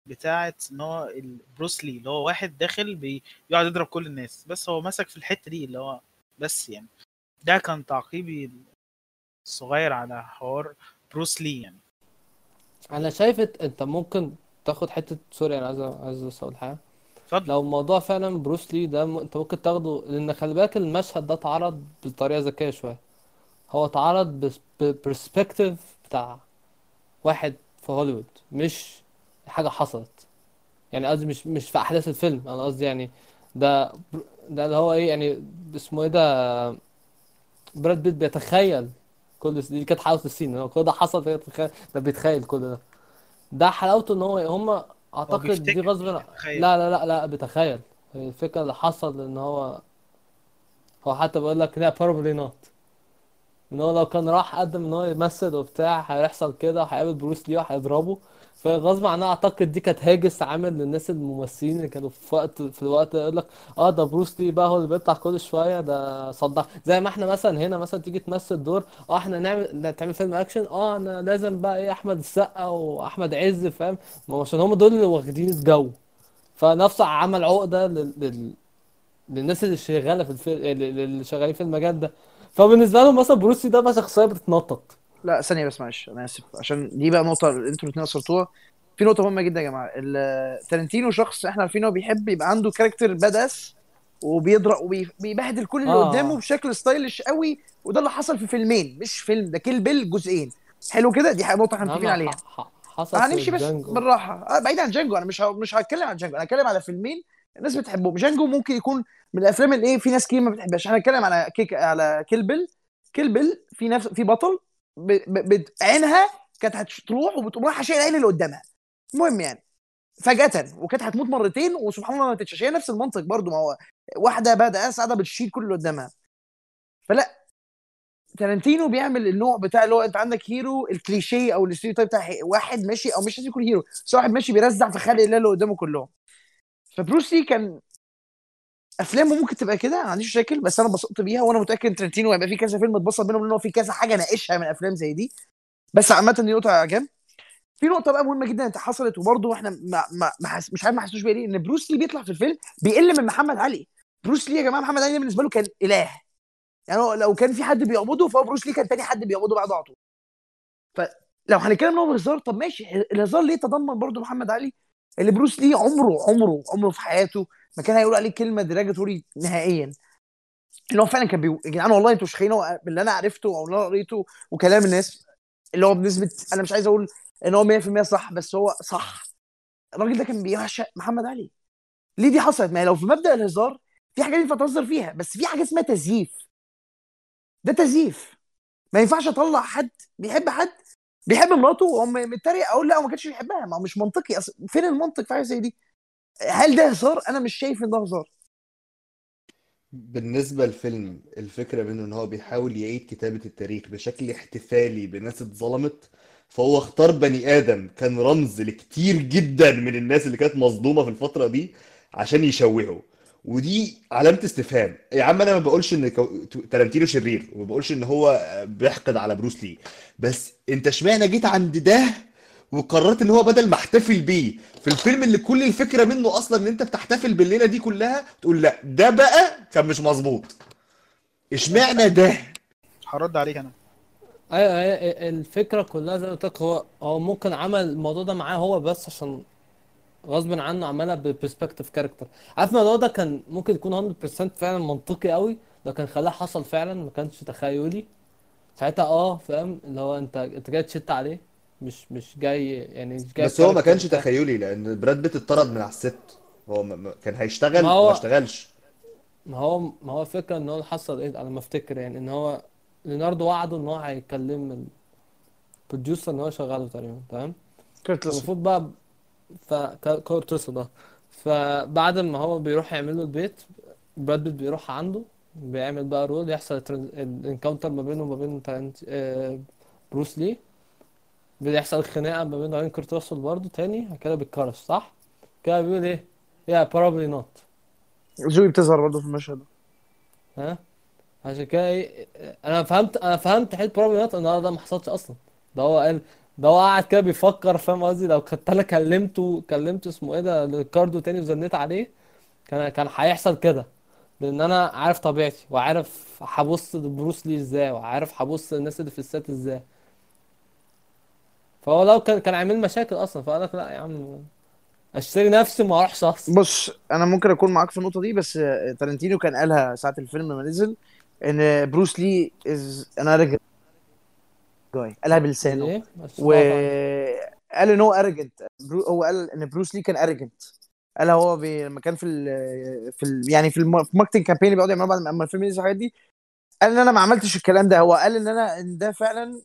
بتاعت إن هو ال- بروس لي اللي هو واحد داخل بي- بيقعد يضرب كل الناس. بس هو مسك في الحتة دي اللي هو بس يعني. ده كان تعقيبي الصغير على حوار بروس لي يعني. أنا شايف أنت ممكن تاخد حتة sorry أنا عايز عايز أقول حاجة. اتفضل. لو الموضوع فعلا بروس لي ده م- انت ممكن تاخده لأن خلي بالك المشهد ده اتعرض بطريقة ذكية شوية. هو اتعرض ب perspective بتاع واحد في هوليوود مش حاجة حصلت. يعني قصدي مش مش في أحداث الفيلم أنا قصدي يعني ده ده اللي هو إيه يعني اسمه إيه ده؟ براد بيت بيتخيل كل دي كانت حلاوة السين هو كل ده حصل ده بيتخيل كل ده. ده حلاوته إن هو هم أعتقد دي غصب. لا لا لا لا بيتخيل. الفكرة اللي حصل إن هو هو حتى بيقول لك لا probably not. إن هو لو كان راح قدم إن هو يمثل وبتاع هيحصل كده هيقابل بروس لي وهيضربه. فغصب عنها أعتقد دي كانت هاجس عامل للناس الممثلين اللي كانوا في وقت في الوقت يقول لك آه ده بروس لي بقى هو اللي بيطلع كل شوية ده صدع. زي ما إحنا مثلا هنا مثلا تيجي تمثل دور آه إحنا نعمل تعمل فيلم أكشن آه أنا لازم بقى إيه أحمد السقا وأحمد عز فاهم؟ ما عشان هم دول اللي واخدين الجو. فنفس عمل عقدة لل... لل... للناس اللي شغالة في الفيلم اللي شغالين في المجال ده. فبالنسبة لهم مثلا بروس لي ده بقى شخصية بتتنطط لا ثانية بس معلش أنا آسف. عشان دي بقى نقطة أنتوا الاثنين أثرتوها. في نقطة مهمة جدا يا جماعة. تارنتينو شخص إحنا عارفين هو بيحب يبقى عنده character badass وبيضرب وبيبهدل كل اللي آه. قدامه بشكل stylish قوي وده اللي حصل في فيلمين مش فيلم ده كيل بيل جزئين. حلو كده؟ دي نقطة إحنا متفقين عليها. حصل في هنمشي بس. بالراحة. آه بعيد عن جانجو أنا مش ه... مش هتكلم عن جانجو أنا هتكلم على فيلمين الناس بتحبهم. جانجو ممكن يكون من الأفلام اللي إيه في ناس كتير ما بتحبهاش. إحنا هنتكلم على كيك على كيل بيل كيل بيل في نفس في بطل ب... ب... ب... عينها كانت هتروح وبتقوم رايحة شايله العين اللي قدامها. المهم يعني فجأة وكانت هتموت مرتين وسبحان الله ما ماتتش هي نفس المنطق برضو ما هو واحدة اس قاعدة بتشيل كل اللي قدامها. فلا تارنتينو بيعمل النوع بتاع اللي هو أنت عندك hero ال cliché أو ال stereotype بتاع هي- واحد ماشي أو مش لازم يكون hero بس واحد ماشي بيرزع في خلق الله اللي قدامه كلهم. فبروس لي كان افلامه ممكن تبقى كده ما عنديش مشاكل بس أنا اتبسطت بيها وأنا متأكد إن تارنتينو هيبقى في كذا فيلم اتبسط منهم لأن هو في كذا حاجة ناقشها من أفلام زي دي. بس عامة دي نقطة على جنب في نقطة بقى مهمة جدا أنت حصلت وبرضه إحنا ما ما ما حس... مش عارف ما حسوش بيها ليه إن بروس لي بيطلع في الفيلم بيقل من محمد علي. بروس لي يا جماعة؟ محمد علي بالنسبة له كان إله. يعني لو كان في حد بيعبده فهو بروس لي كان تاني حد بيعبده بعد عطوه فلو هنتكلم إن هو هزار طب ماشي الهزار ليه تضمن برضه محمد علي؟ اللي بروس لي عمره عمره عمره في حياته ما كان هيقول عليه كلمة ديراجاتوري نهائيا. اللي هو فعلا كان بيقول يا جدعان والله أنتوا شخينه باللي أنا عرفته أو اللي أنا قريته وكلام الناس اللي هو بنسبه أنا مش عايز أقول إن هو 100% صح بس هو صح. الراجل ده كان بيعشق محمد علي. ليه دي حصلت؟ ما لو في مبدأ الهزار في حاجات ينفع تهزر فيها بس في حاجة اسمها تزييف. ده تزييف. ما ينفعش أطلع حد بيحب حد بيحب مراته وهم متريق أقول لا هو ما كانش بيحبها. ما هو مش منطقي. أصل فين المنطق في حاجة زي دي؟ هل ده هزار؟ أنا مش شايف إن ده هزار. بالنسبة للفيلم الفكرة منه إن هو بيحاول يعيد كتابة التاريخ بشكل احتفالي بناس اتظلمت فهو اختار بني آدم كان رمز لكتير جدا من الناس اللي كانت مظلومة في الفترة دي عشان يشوهه. ودي علامة استفهام. يا عم أنا ما بقولش إن كو- تارانتينو شرير وما بقولش إن هو بيحقد على بروس لي. بس أنت إشمعنى جيت عند ده وقررت ان هو بدل ما احتفل بيه في الفيلم اللي كل الفكرة منه أصلا ان انت بتحتفل بالليلة دي كلها تقول لا ده بقى كان مش مظبوط. اشمعنى ده؟ هرد عليك أنا. أيوه الفكرة كلها زي ما قلت لك هو هو ممكن عمل الموضوع ده معاه هو بس عشان غصب عنه عملها ب perspective character عارف الموضوع ده كان ممكن يكون 100% فعلا منطقي قوي؟ لو كان خلاه حصل فعلا ما كانش تخيلي. ساعتها آه فاهم؟ اللي هو أنت أنت جاي تشت عليه. مش مش جاي يعني مش جاي بس هو ما كانش تخيلي لأن براد بيت اتطرد من على الست. هو ما- ما- كان هيشتغل ما ما هو اشتغلش. ما هو ما هو الفكرة إن هو اللي حصل إيه؟ على ما أفتكر يعني إن هو ليوناردو وعده إن هو هيكلم ال producer إن هو يشغله تقريبا تمام؟ راسل المفروض بقى ف كورت راسل ده فبعد ما هو بيروح يعمل له البيت براد بيت بيروح عنده بيعمل بقى role يحصل ال encounter ما بينه وما بين تارنت... آه، بروس لي بيحصل خناقة ما وبين كورت راسل برضه تاني كده بيتكرش صح؟ كده بيقول إيه؟ يا probably not. زوي بتظهر برضه في المشهد ده. ها؟ عشان كده إيه أنا فهمت أنا فهمت حتة probably not إن ده ما حصلش أصلا. ده هو قال ده هو قاعد كده بيفكر فاهم قصدي؟ لو كنت أنا كلمته كلمته اسمه إيه ده؟ ريكاردو تاني وزنيت عليه كان كان هيحصل كده. لأن أنا عارف طبيعتي وعارف هبص لبروس لي إزاي وعارف هبص للناس اللي في السات إزاي. فهو لو كان كان عامل مشاكل أصلا فقال لك لا يا عم أشتري نفسي وما أروحش اخسر بص أنا ممكن أكون معاك في النقطة دي بس تارنتينو كان قالها ساعة الفيلم ما نزل إن بروس لي is an arrogant guy قالها بلسانه. إيه؟ بس وقال إن هو ارجنت هو قال إن بروس لي كان arrogant قال هو بي... لما كان في ال... في ال... يعني في ال marketing campaign اللي بيقعدوا يعملوها بعد ما الفيلم ينزل الحاجات دي قال إن أنا ما عملتش الكلام ده. هو قال إن أنا إن ده فعلا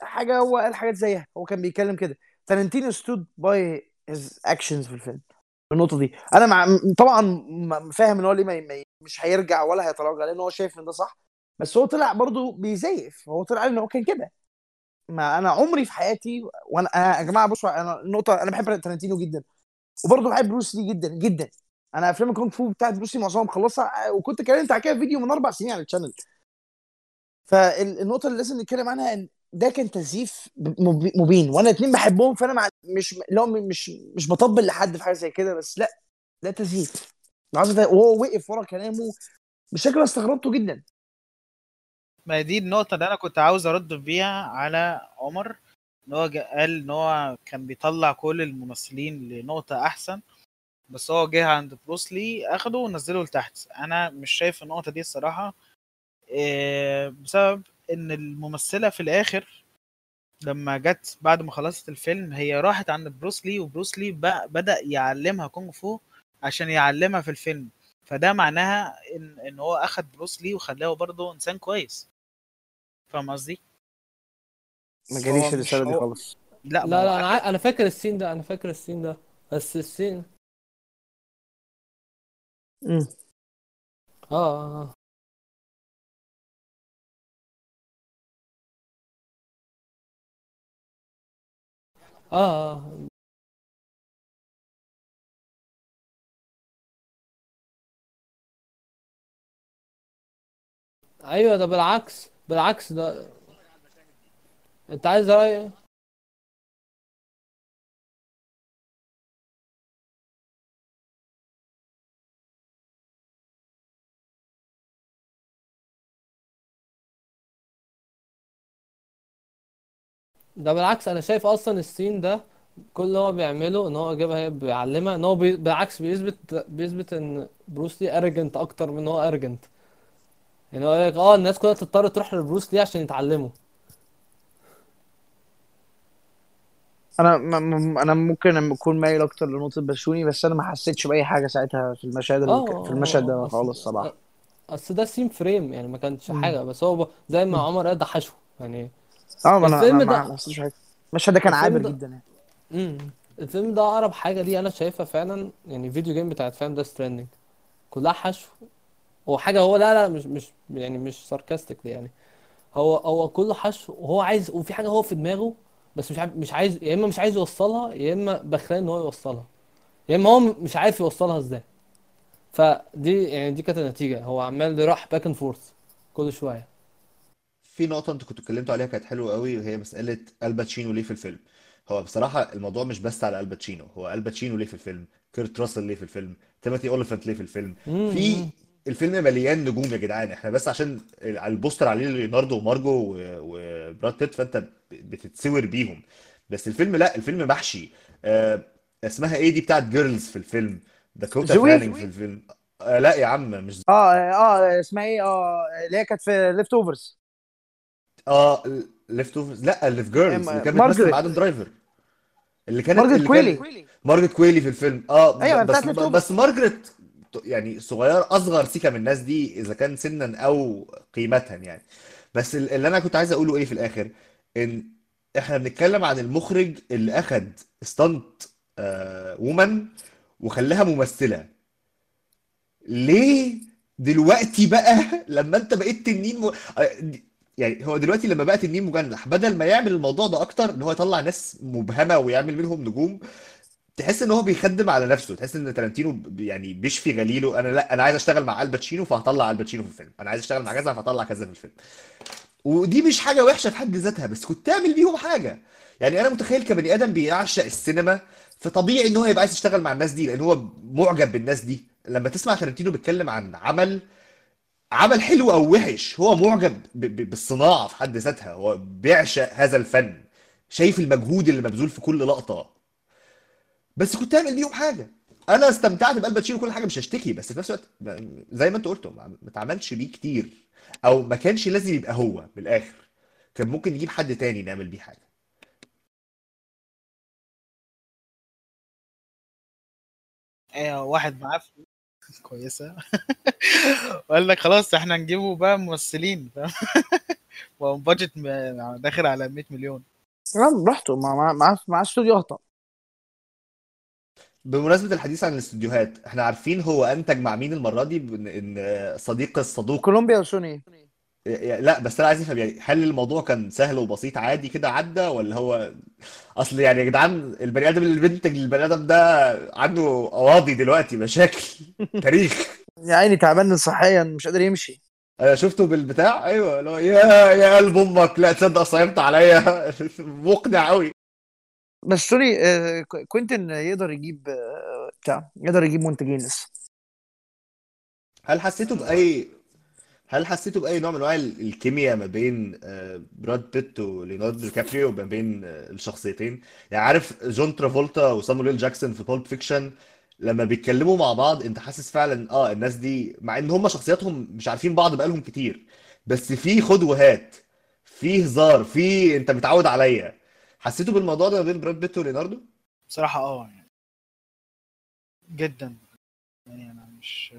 حاجة هو قال حاجات زيها هو كان بيتكلم كده. تارنتينو stood by his actions في الفيلم في النقطة دي. أنا مع طبعا فاهم إن هو ليه ما... مش هيرجع ولا هيتراجع لأن هو شايف إن ده صح. بس هو طلع برضه بيزيف هو طلع إن هو كان كده. ما أنا عمري في حياتي وأنا يا جماعة بصوا أنا النقطة أنا بحب تارنتينو جدا. وبرضه بحب بروس لي جدا جدا. أنا أفلام الكونغ فو بتاعت بروس لي معظمها مخلصها وكنت اتكلمت على كده في فيديو من أربع سنين على ال channel. فالنقطه اللي لازم نتكلم عنها إن ده كان تزييف مب- مبين وأنا اتنين بحبهم فأنا مع مش لو مش مش بطبل لحد في حاجة زي كده بس لأ ده تزييف وهو وقف ورا كلامه بشكل استغربته جدا. ما دي النقطة اللي أنا كنت عاوز أرد بيها على عمر إن هو قال إن هو كان بيطلع كل الممثلين لنقطة أحسن بس هو جه عند بروسلي أخده ونزله لتحت. أنا مش شايف النقطة دي الصراحة إيه، بسبب إن الممثلة في الآخر لما جت بعد ما خلصت الفيلم هي راحت عند بروسلي وبروسلي بقى بدأ يعلمها كونغ فو عشان يعلمها في الفيلم. فده معناها إن إن هو أخد بروسلي وخلاه برضه إنسان كويس. فاهم قصدي؟ ما جاليش الرساله دي خالص. لا لا لا أنا أنا فاكر السين ده أنا فاكر السين ده. بس السين. آه. آه. آه أيوه ده بالعكس بالعكس ده أنت عايز رأي ده بالعكس أنا شايف أصلا ال scene ده كل اللي هو بيعمله إن هو جايبها هي بيعلمها إن هو بي... بالعكس بيثبت بيثبت إن بروس لي arrogant أكتر من هو arrogant يعني هو يقول لك آه الناس كلها تضطر تروح لبروس لي عشان يتعلموا. أنا م- م- أنا ممكن اكون مايل أكتر لنقطة بشوني بس أنا ما حسيتش بأي حاجة ساعتها في المشهد اللي آه في المشهد ده اصل خالص صراحة. أصل ده scene فريم يعني ما كانش مم. حاجة بس هو ب- زي ما عمر قال ده حشو. يعني آه ما أنا الفيلم أنا ده حاجة المشهد ده كان عابر ده جدا يعني. امم الفيلم ده أقرب حاجة دي أنا شايفها فعلا يعني video game بتاعت فاهم Death Stranding كلها حشو. هو حاجة هو لا لا مش مش يعني مش sarcastic يعني. هو هو كله حشو. وهو عايز وفي حاجة هو في دماغه بس مش عارف مش عايز يا إما مش عايز يوصلها يا إما بخلان إن هو يوصلها. يا إما هو مش عارف يوصلها إزاي. فدي يعني دي كانت النتيجة. هو عمال يروح back and forth كل شوية. في نقطة أنتوا كنتوا اتكلمتوا عليها كانت حلوة قوي وهي مسألة آل باتشينو ليه في الفيلم. هو بصراحة الموضوع مش بس على آل باتشينو هو آل باتشينو ليه في الفيلم كيرت راسل ليه في الفيلم تيموثي أوليفانت ليه في الفيلم. في الفيلم مليان نجوم يا جدعان إحنا بس عشان على ال poster عليه ليوناردو ومارجو وبراد بيت فأنت بتتسور بيهم. بس الفيلم لأ الفيلم محشي. آه اسمها إيه دي بتاعت Girls في الفيلم؟ داكوتا فانينج في الفيلم. آه لأ يا عم مش آه آه اسمها إيه؟ آه اللي هي كانت في ليفت اوفرز آه Leftovers لا اللي في Girls اللي كانت بتمثل مع آدم درايفر اللي كانت مارجريت كويلي. مارجريت كويلي في الفيلم. آه أيوه بس بس مارجريت يعني صغير أصغر سيكا من الناس دي إذا كان سنا أو قيمة يعني. بس ال- اللي أنا كنت عايز أقوله إيه في الآخر؟ إن إحنا بنتكلم عن المخرج اللي أخد ستانت آه وومن وخلاها ممثلة. ليه دلوقتي بقى لما أنت بقيت تنين م... يعني هو دلوقتي لما بقى تنين مجنح بدل ما يعمل الموضوع ده أكتر إن هو يطلع ناس مبهمة ويعمل منهم نجوم تحس إن هو بيخدم على نفسه تحس إن تارانتينو ب- يعني بيشفي غليله أنا لأ أنا عايز أشتغل مع ألباتشينو فهطلع ألباتشينو في الفيلم. أنا عايز أشتغل مع كذا فهطلع كذا في الفيلم. ودي مش حاجة وحشة في حد ذاتها بس كنت تعمل بيهم حاجة. يعني أنا متخيل كبني آدم بيعشق السينما فطبيعي إن هو يبقى عايز يشتغل مع الناس دي لأن هو معجب بالناس دي. لما تسمع تارانتينو بيتكلم عن عمل عمل حلو أو وحش هو معجب بالصناعة في حد ذاتها هو بيعشق هذا الفن شايف المجهود اللي مبذول في كل لقطة. بس كنت تعمل بيهم حاجة. أنا استمتعت بالباتشينو كل حاجة مش هشتكي بس في نفس الوقت زي ما أنت قلت ما اتعملش بيه كتير أو ما كانش لازم يبقى هو من الآخر. كان ممكن نجيب حد تاني نعمل بيه حاجة. إيه واحد معاه كويسة. [laughs] وقال لك خلاص إحنا نجيبه بقى ممثلين فاهم؟ [laughs] بادجت داخل على 100 مليون. نعم براحته. مع مع مع, استوديو اخطا بمناسبة الحديث عن الاستوديوهات إحنا عارفين هو أنتج مع مين المرة دي؟ إن صديق الصدوق. كولومبيا وسوني. لا بس أنا عايز أفهم يعني هل الموضوع كان سهل وبسيط عادي كده عدى ولا هو أصل يعني يا جدعان البني آدم اللي بينتج للبني آدم ده عنده قواضي دلوقتي مشاكل [laughs] تاريخ. يا عيني تعبان صحيا مش قادر يمشي. أنا شفته بالبتاع؟ أيوه هو يا يا قلب أمك لا تصدق صيمت عليا. [laughs] مقنع قوي بس sorry آه، كو- كوينتن يقدر يجيب آه، بتاع يقدر يجيب منتجين لسه. هل حسيته بأي هل حسيته بأي نوع من أنواع ال- الكيمياء ما بين آه، براد بيت وليوناردو دي كابريو وما بين آه، الشخصيتين؟ يعني عارف جون ترافولتا وسامويل جاكسون في Pulp Fiction لما بيتكلموا مع بعض انت حاسس فعلا آه الناس دي مع إن هم شخصياتهم مش عارفين بعض بقالهم كتير بس في خد وهات في هزار في انت متعود عليا. حسيته بالموضوع ده ما بين براد بيت وليوناردو؟ بصراحة آه يعني جدا. يعني أنا مش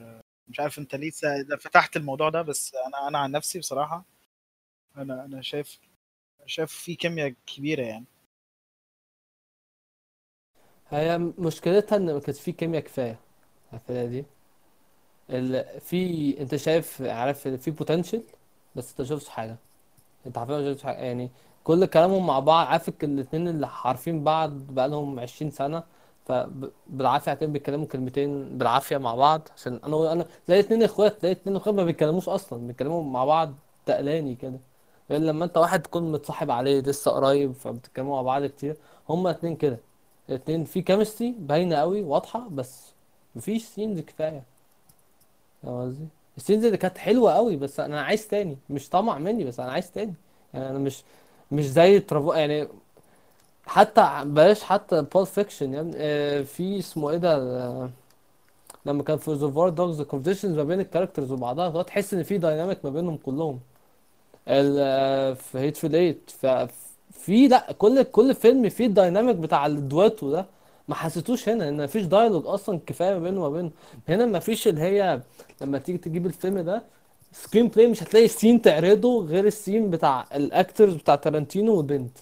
مش عارف انت ليه فتحت الموضوع ده بس أنا أنا عن نفسي بصراحة أنا أنا شايف شايف في كيمياء كبيرة يعني. هي مشكلتها إن ما كانش في كيمياء كفاية الفرقه دي. ال... في أنت شايف عارف في بوتنشال بس أنت شفتش حاجة. أنت عارفين ما شفتش حاجة يعني كل كلامهم مع بعض عارف الاتنين اللي عارفين بعض بقالهم 20 سنة فبالعافية هتلاقيهم بيتكلموا كلمتين بالعافية مع بعض عشان أنا أنا زي اتنين إخوات زي اتنين إخوات ما بيتكلموش أصلا بيتكلموا مع بعض تقلاني كده. غير لما أنت واحد تكون متصاحب عليه لسه قريب فبتتكلموا مع بعض كتير. هما اتنين كده. الاتنين في chemistry باينة قوي واضحة بس مفيش scenes كفاية. فاهم قصدي؟ ال scenes اللي كانت حلوة قوي بس أنا عايز تاني. مش طمع مني بس أنا عايز تاني. يعني أنا مش مش زي ترافو يعني حتى بلاش حتى Pulp Fiction يعني في اسمه إيه ده آه، لما كان في Reservoir Dogs ال conversations ما بين ال characters وبعضها هو تحس إن في dynamic ما بينهم كلهم. ال- آه، في Hateful Eight في لا كل كل فيلم فيه ال dynamic بتاع الدويتو ده. ما حسيتوش هنا إن مفيش dialogue أصلا كفاية ما بينه وما بينه. هنا مفيش اللي هي لما تيجي تجيب الفيلم ده screenplay مش هتلاقي ال scene تعرضه غير ال scene بتاع ال actors بتاع تارانتينو والبنت.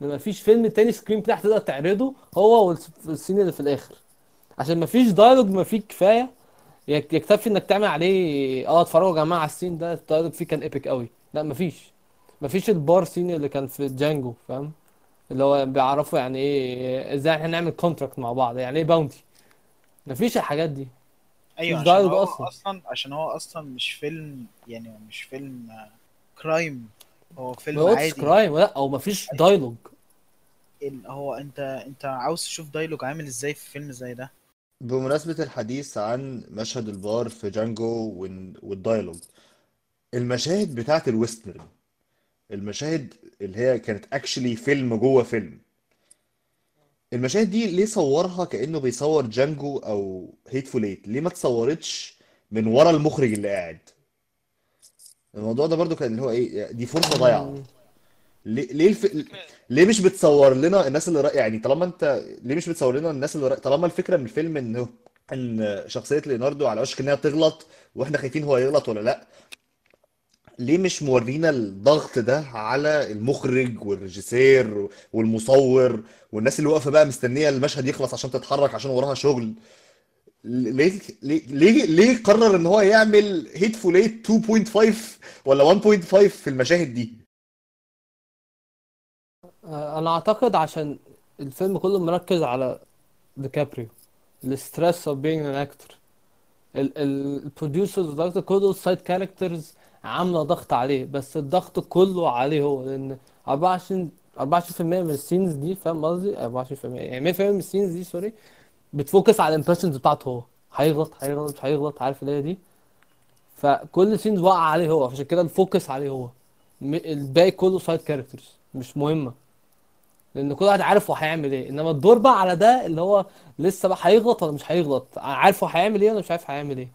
لما مفيش فيلم تاني screenplay هتقدر تعرضه هو والس- وال scene اللي في الآخر. عشان مفيش dialogue ما فيه كفاية. يك- يكتفي إنك تعمل عليه آه اتفرجوا يا جماعة على ال scene ده ال dialogue فيه كان epic قوي لا مفيش مفيش ال bar scene اللي كان في Django فاهم؟ اللي هو بيعرفوا يعني إيه إزاي إحنا نعمل contract مع بعض يعني إيه bounty مفيش الحاجات دي. أيوه عشان هو أصلا. أصلا عشان هو أصلا مش فيلم يعني مش فيلم crime هو فيلم عادي. كرايم لا أو مفيش دايلوج ال- هو أنت أنت عاوز تشوف dialogue عامل إزاي في فيلم زي ده؟ بمناسبة الحديث عن مشهد البار في Django وال- وال dialogue المشاهد بتاعت ال western المشاهد اللي هي كانت actually فيلم جوه فيلم المشاهد دي ليه صورها كأنه بيصور Django أو Hateful Eight ليه ما اتصورتش من ورا المخرج اللي قاعد؟ الموضوع ده برضو كان اللي هو إيه دي فرصة ضايعة. مم. ليه ليه الف... ليه مش بتصور لنا الناس اللي رأي... يعني طالما انت ليه مش بتصور لنا الناس اللي رأي... طالما الفكرة من الفيلم انه إن شخصية ليوناردو على وشك انها تغلط وإحنا خايفين هو يغلط ولا لأ. ليه مش مورينا الضغط ده على المخرج والريجيسير والمصور والناس اللي واقفة بقى مستنية المشهد يخلص عشان تتحرك عشان وراها شغل؟ ليه ليه ليه قرر إن هو يعمل Hateful Eight 2.5 ولا 1.5 في المشاهد دي؟ آه، أنا أعتقد عشان الفيلم كله مركز على ديكابريو ال stress of being an actor ال producers وال director كله ال side characters عاملة ضغط عليه بس الضغط كله عليه هو لأن 24 24% من ال scenes دي فاهم قصدي؟ 24% يعني 100% من ال scenes دي sorry بت focus على ال impressions بتاعته هو. هيغلط هيغلط مش هيغلط عارف اللي هي دي؟ فكل scenes واقع عليه هو عشان كده ال focus عليه هو. الباقي كله side characters مش مهمة. لأن كل واحد عارف هو هيعمل إيه. إنما الدور بقى على ده اللي هو لسه بقى هيغلط ولا مش هيغلط؟ عارف هو هيعمل إيه ولا مش عارف هيعمل إيه.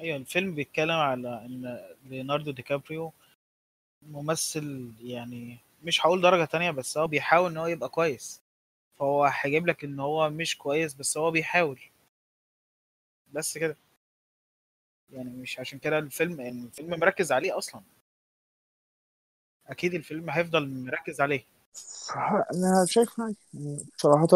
أيوه الفيلم بيتكلم على إن ليوناردو دي كابريو ممثل يعني مش هقول درجة تانية بس هو بيحاول إن هو يبقى كويس. فهو هيجيب لك إن هو مش كويس بس هو بيحاول. بس كده. يعني مش عشان كده الفيلم يعني الفيلم مركز عليه أصلا. أكيد الفيلم هيفضل مركز عليه. أنا شايف معاك يعني صراحة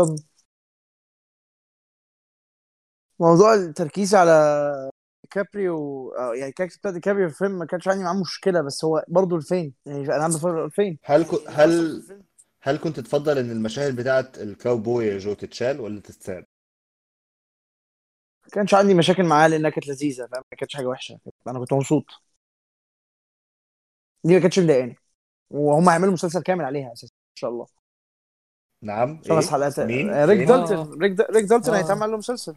موضوع التركيز على ديكابريو آه، يعني ال character بتاع ديكابريو في الفيلم ما كانش عندي معاه مشكلة بس هو برضه الفين يعني أنا عم بتفرج الفين هل ك... هل هل كنت تفضل إن المشاهد بتاعت الكاوبوي يا جو تتشال ولا تتساب؟ ما كانش عندي مشاكل معاه لأنها كانت لذيذة فاهم؟ ما كانتش حاجة وحشة. أنا كنت مبسوط. دي ما كانتش مضايقاني. وهم هيعملوا مسلسل كامل عليها أساسا إن شاء الله. نعم. خمس إيه؟ حلقات مين؟ آه، ريك فين؟ دالتون ريك. ريك دالتون آه. هيتعمل له مسلسل.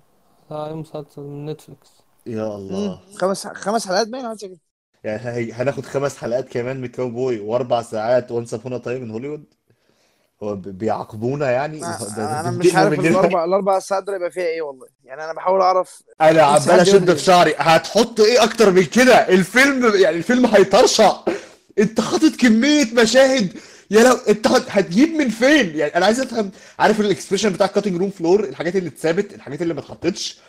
آه مسلسل؟ من نتفليكس. يا مم. الله خمس خمس حلقات باين كده. يعني. هناخد خمس حلقات كمان من كاوبوي وأربع ساعات Once Upon a Time in Hollywood بيعاقبونا يعني؟ أنا مش عارف الاربع الأربع ساعات دول يبقى فيها إيه والله. يعني أنا بحاول أعرف أنا عمال اشد في شعري. هتحط إيه أكتر من كده؟ الفيلم يعني الفيلم هيطرشق أنت حاطط كمية مشاهد. يا لو أنت هت- هتجيب من فين؟ يعني أنا عايز أفهم. عارف ال expression بتاع ال cutting room floor الحاجات اللي اتسابت الحاجات اللي ما اتحطتش.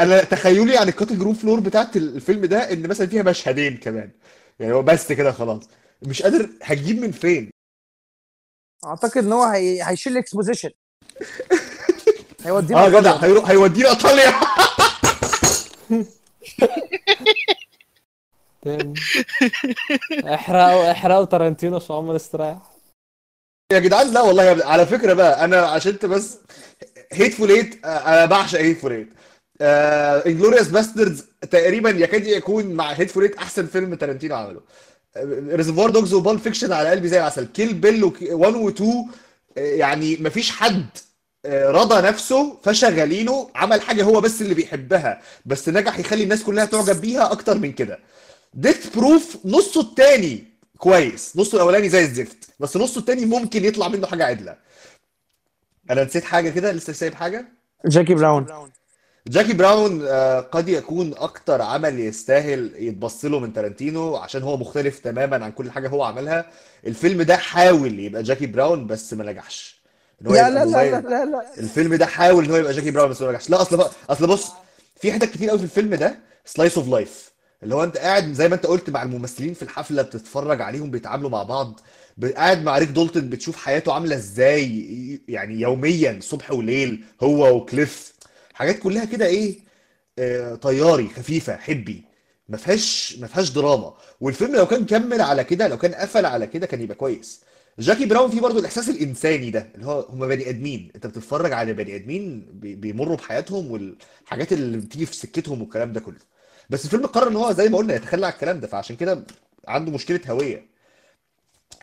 أنا تخيلي عن ال cutting room floor بتاعت الفيلم ده إن مثلا فيها مشهدين كمان. يعني هو بس كده خلاص. مش قادر هتجيب من فين؟ أعتقد إن هو هي... هيشيل exposition [laughs] هيودينا آه جدع. هيروح هيودينا إيطاليا. احرقوا إحرقوا تارانتينو عشان عمر استريح يا جدعان لا والله يا. على فكرة بقى أنا عشان أنت بس Hateful Eight أنا بعشق Hateful Eight Inglourious Basterds تقريبا يكاد يكون مع Hateful Eight أحسن فيلم تارانتينو عمله. Reservoir Dogs و Pulp Fiction على قلبي زي العسل. Kill Bill 1 و 2 يعني مفيش حد آه، رضى نفسه فشغالينه عمل حاجة هو بس اللي بيحبها. بس نجح يخلي الناس كلها تعجب بيها أكتر من كده. Death Proof نصه التاني كويس. نصه الأولاني زي الزفت. بس نصه التاني ممكن يطلع منه حاجة عدلة. أنا نسيت حاجة كده؟ لسه سايب حاجة؟ Jackie Brown. Jackie Brown آه، قد يكون أكتر عمل يستاهل يتبص له من تارانتينو عشان هو مختلف تماما عن كل حاجة هو عملها. الفيلم ده حاول يبقى Jackie Brown بس ما نجحش. لا لا لا لا لا لا. الفيلم ده حاول إن هو يبقى Jackie Brown بس ما نجحش. لا أصل أصل بص في حتت كتير قوي في الفيلم ده slice of life اللي هو أنت قاعد زي ما أنت قلت مع الممثلين في الحفلة بتتفرج عليهم بيتعاملوا مع بعض قاعد مع ريك دالتون بتشوف حياته عاملة إزاي يعني يوميا صبح وليل هو وكليف. حاجات كلها كده إيه آه، طياري خفيفة حبي ما فيهاش ما فيهاش دراما. والفيلم لو كان كمل على كده لو كان قفل على كده كان يبقى كويس. Jackie Brown فيه برضو الإحساس الإنساني ده اللي هو هم بني آدمين. أنت بتتفرج على بني آدمين بي- بيمروا بحياتهم والحاجات اللي بتيجي في سكتهم والكلام ده كله. بس الفيلم قرر إن هو زي ما قلنا يتخلى عن الكلام ده فعشان كده عنده مشكلة هوية.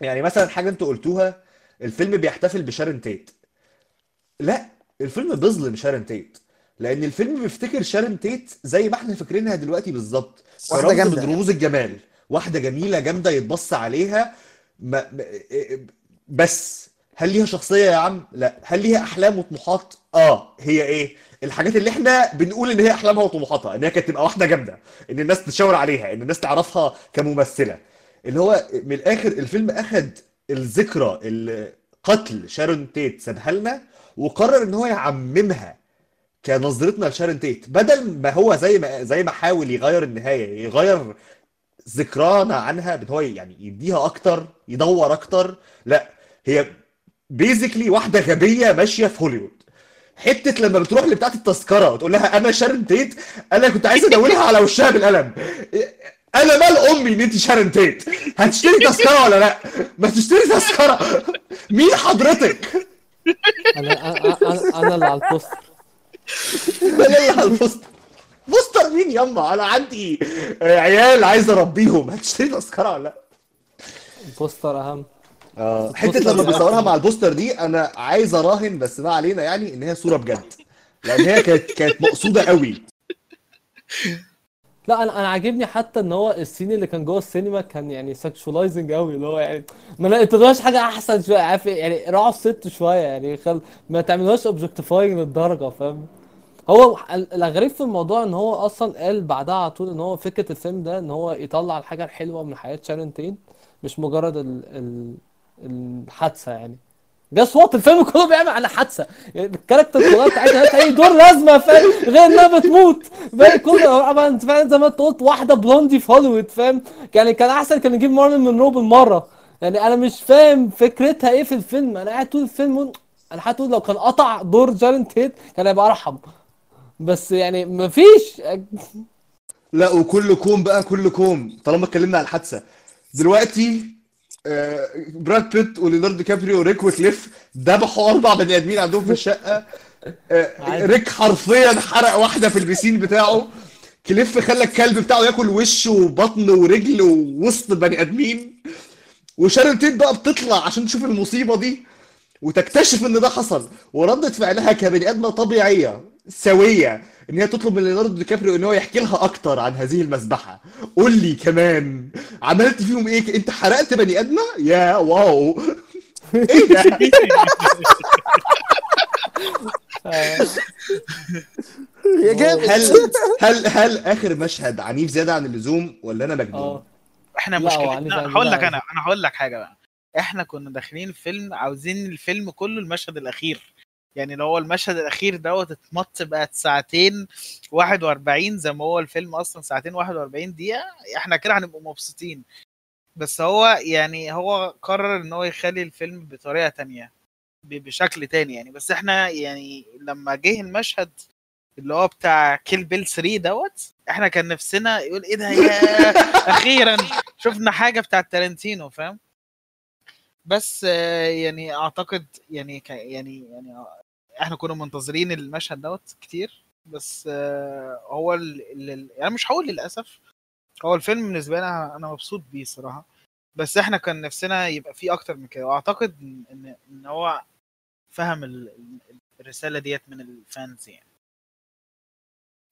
يعني مثلا حاجة أنتوا قلتوها الفيلم بيحتفل بشارون تيت. لا الفيلم بيظلم شارون تيت. لأن الفيلم بيفتكر شارون تيت زي ما إحنا فاكرينها دلوقتي بالظبط. جامدة. من رموز الجمال. واحدة جميلة جامدة يتبص عليها. ما ما- بس هل ليها شخصية يا عم؟ لا. هل ليها أحلام وطموحات؟ آه. هي إيه؟ الحاجات اللي إحنا بنقول إن هي أحلامها وطموحاتها إن هي كانت تبقى واحدة جامدة إن الناس تشاور عليها إن الناس تعرفها كممثلة. اللي هو من الآخر الفيلم أخد الذكرى اللي قتل شارون تيت سابها لنا وقرر إن هو يعممها. كنظرتنا لشارون تيت. بدل ما هو زي ما زي ما حاول يغير النهاية يغير ذكرانا عنها بإن هو يعني يديها أكتر يدور أكتر لا هي basically واحدة غبية ماشية في هوليوود. حتة لما بتروح لبتاعه التذكرة وتقول لها أنا شارون تيت أنا كنت عايز اديلها على وشها بالقلم. أنا مال أمي إن أنت شارون تيت. هتشتري تذكرة ولا لا؟ ما تشتري تذكرة. مين حضرتك؟ أنا أنا أنا, اللي على البوستر على البوستر بوستر مين ياما أنا عندي آه، عيال عايز أربيهم. هتشتري تذكرة ولا لأ؟ البوستر أهم. آه حتة لما بيصورها مع البوستر دي أنا عايز أراهن بس ما علينا يعني إن هي صورة بجد. لأن هي كانت كانت مقصودة قوي. لا أنا أنا عاجبني حتى إن هو ال scene اللي كان جوه السينما كان يعني sexualizing قوي اللي هو يعني ما لقيتلهاش حاجة أحسن شوية. عارف إيه؟ يعني راعوا الست شوية يعني خل ما تعملوهاش objectifying للدرجة فاهم؟ هو ال- الغريب في الموضوع إن هو أصلا قال بعدها على طول إن هو فكرة الفيلم ده إن هو يطلع الحاجة الحلوة من حياة شارون تيت مش مجرد ال ال الحادثة يعني. guess what الفيلم كله بيعمل على حادثة. يعني ال character كلها بتاعتها اي دور لازمة فاهم غير إنها بتموت. باقي كله فعلا زي ما أنت قلت واحدة blondie في هوليوود فاهم يعني كان أحسن كان نجيب مارلين مونرو بالمرة. يعني أنا مش فاهم فكرتها إيه في الفيلم. أنا قاعد طول الفيلم أنا حتى لو كان قطع دور شارون تيت كان هيبقى أرحم. بس يعني مفيش. لا وكل كوم بقى كل كوم. طالما اتكلمنا على الحادثة. دلوقتي آه، براد بيت وليوناردو كابريو وريك وكليف ذبحوا أربع بني آدمين عندهم في الشقة. آه،. ريك حرفيا حرق واحدة في البسين بتاعه. كليف خلى الكلب بتاعه ياكل وش وبطن ورجل ووسط بني آدمين. وشارون تيت بقى بتطلع عشان تشوف المصيبة دي. وتكتشف إن ده حصل. وردة فعلها كبني آدمة طبيعية سوية إن هي تطلب من ليوناردو دي كابريو إن هو يحكي لها أكتر عن هذه المذبحة. قول لي كمان عملت فيهم إيه؟ أنت حرقت بني آدمة؟ يا wow. إيه ده؟ آه، [laughs] يا جامد. هل هل هل آخر مشهد عنيف زيادة عن اللزوم ولا أنا مجنون؟ آه. إحنا مشكلتنا عن هقول لك. أنا أنا هقول لك حاجة بقى. إحنا كنا داخلين الفيلم عاوزين الفيلم كله المشهد الأخير. يعني لو هو المشهد الأخير دوت اتمط بقت ساعتين 41 زي ما هو الفيلم أصلا ساعتين 41 دقيقة إحنا كده هنبقى مبسوطين. بس هو يعني هو قرر إن هو يخلي الفيلم بطريقة تانية بشكل تاني يعني. بس إحنا يعني لما جه المشهد اللي هو بتاع كيل بيل 3 دوت إحنا كان نفسنا يقول إيه ده يا أخيرا؟ شفنا حاجة بتاعت تارنتينو فاهم؟ بس يعني أعتقد يعني يعني يعني إحنا كنا منتظرين المشهد دوت كتير بس هو ال... ال... ال- يعني مش هقول للأسف هو الفيلم بالنسبة لي أنا أنا مبسوط بيه صراحة بس إحنا كان نفسنا يبقى فيه أكتر من كده وأعتقد إن إن هو فهم ال... ال- الرسالة ديت من ال fans يعني.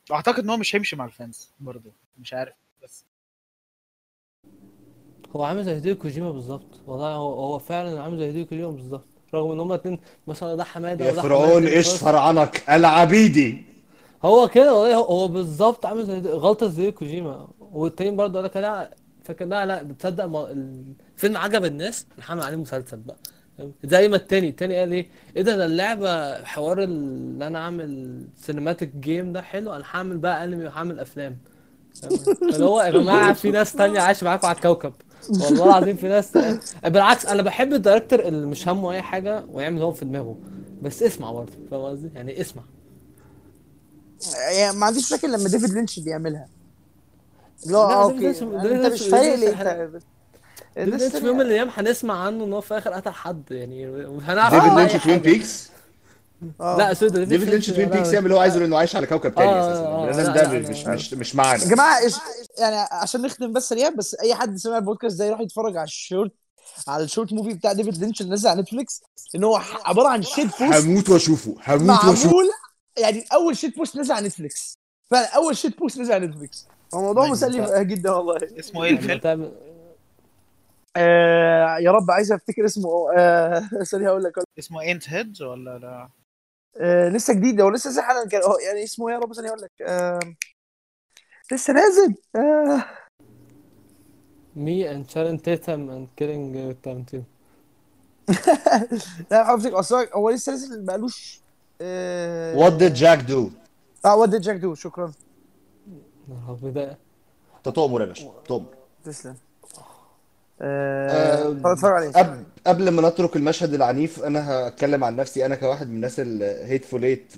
واعتقد إن هو مش هيمشي مع ال fans برضه مش عارف بس هو عامل زي هيديو كوجيما بالظبط. والله هو هو فعلا عامل زي هيديو كوجيما بالظبط. رغم إن هما اتنين مثلا ده حمادة يا وده فرعون حمادة إيش فرعنك العبيدي. هو كده والله. هو, هو بالظبط عامل زي غلطة زي كوجيما. والتاني برضه قال لك لا فاكر لا لا تصدق ما الفيلم عجب الناس. نعمل عليه مسلسل بقى. فاهم؟ زي ما التاني. التاني قال إيه؟ إيه ده ده اللعبة حوار ال- إن أنا أعمل cinematic game ده حلو. أنا هعمل بقى انمي وهعمل أفلام. فاهم؟ اللي هو يا جماعة في ناس تانية عايشة معاكم على الكوكب. والله العظيم في ناس تانية. بالعكس أنا بحب ال director اللي مش همه أي حاجة ويعمل هو في دماغه. بس اسمع برضه فاهم قصدي؟ يعني اسمع. يعني ما عنديش مشاكل لما ديفيد لينش بيعملها. لا آه، okay. أنت مش فايق ليه ديفيد لينش في يوم من الأيام هنسمع عنه إن هو في الآخر قتل حد يعني. وهنعرف ديفيد لينش حاجة. Peaks آه. لا sorry ديفيد لينش Twin Peaks يعمل اللي هو عايزه لأنه عايش على كوكب تاني آه، أساسا. آه، البني آدم لا، ده مش. مش مش معانا يا جماعة إيش يعني عشان نختم بس سريع بس أي حد سمع البودكاست ده يروح يتفرج على الشورت على ال short movie بتاع ديفيد لينش اللي نزل على نتفليكس إن هو عبارة عن shitpost هموت وأشوفه هموت وأشوفه. معمول يعني أول shitpost نزل على نتفليكس فعلا أول shitpost نزل على نتفليكس هو موضوع. مسلي جدا والله. اسمه إيه الفيلم؟ آه يا رب عايز أفتكر اسمه. آه [laughs] ثانية هقول لك. اسمه انت هيد ولا لا؟ آه لسه جديد هو لسه حالا كان يعني اسمه إيه يا رب؟ ثانية هقول لك. آه لسه نازل. آه. مي اند شارون تيتم اند كيلينج تارنتينو لا افتكر أصلا هو لسه نازل بقالوش وات ديد جاك دو آه وات ديد جاك دو شكرا. بداية أنت تؤمر يا باشا تؤمر. تسلم. اتفرج عليه. قبل قبل ما نترك المشهد العنيف أنا هتكلم عن نفسي. أنا كواحد من الناس ال Hateful Eight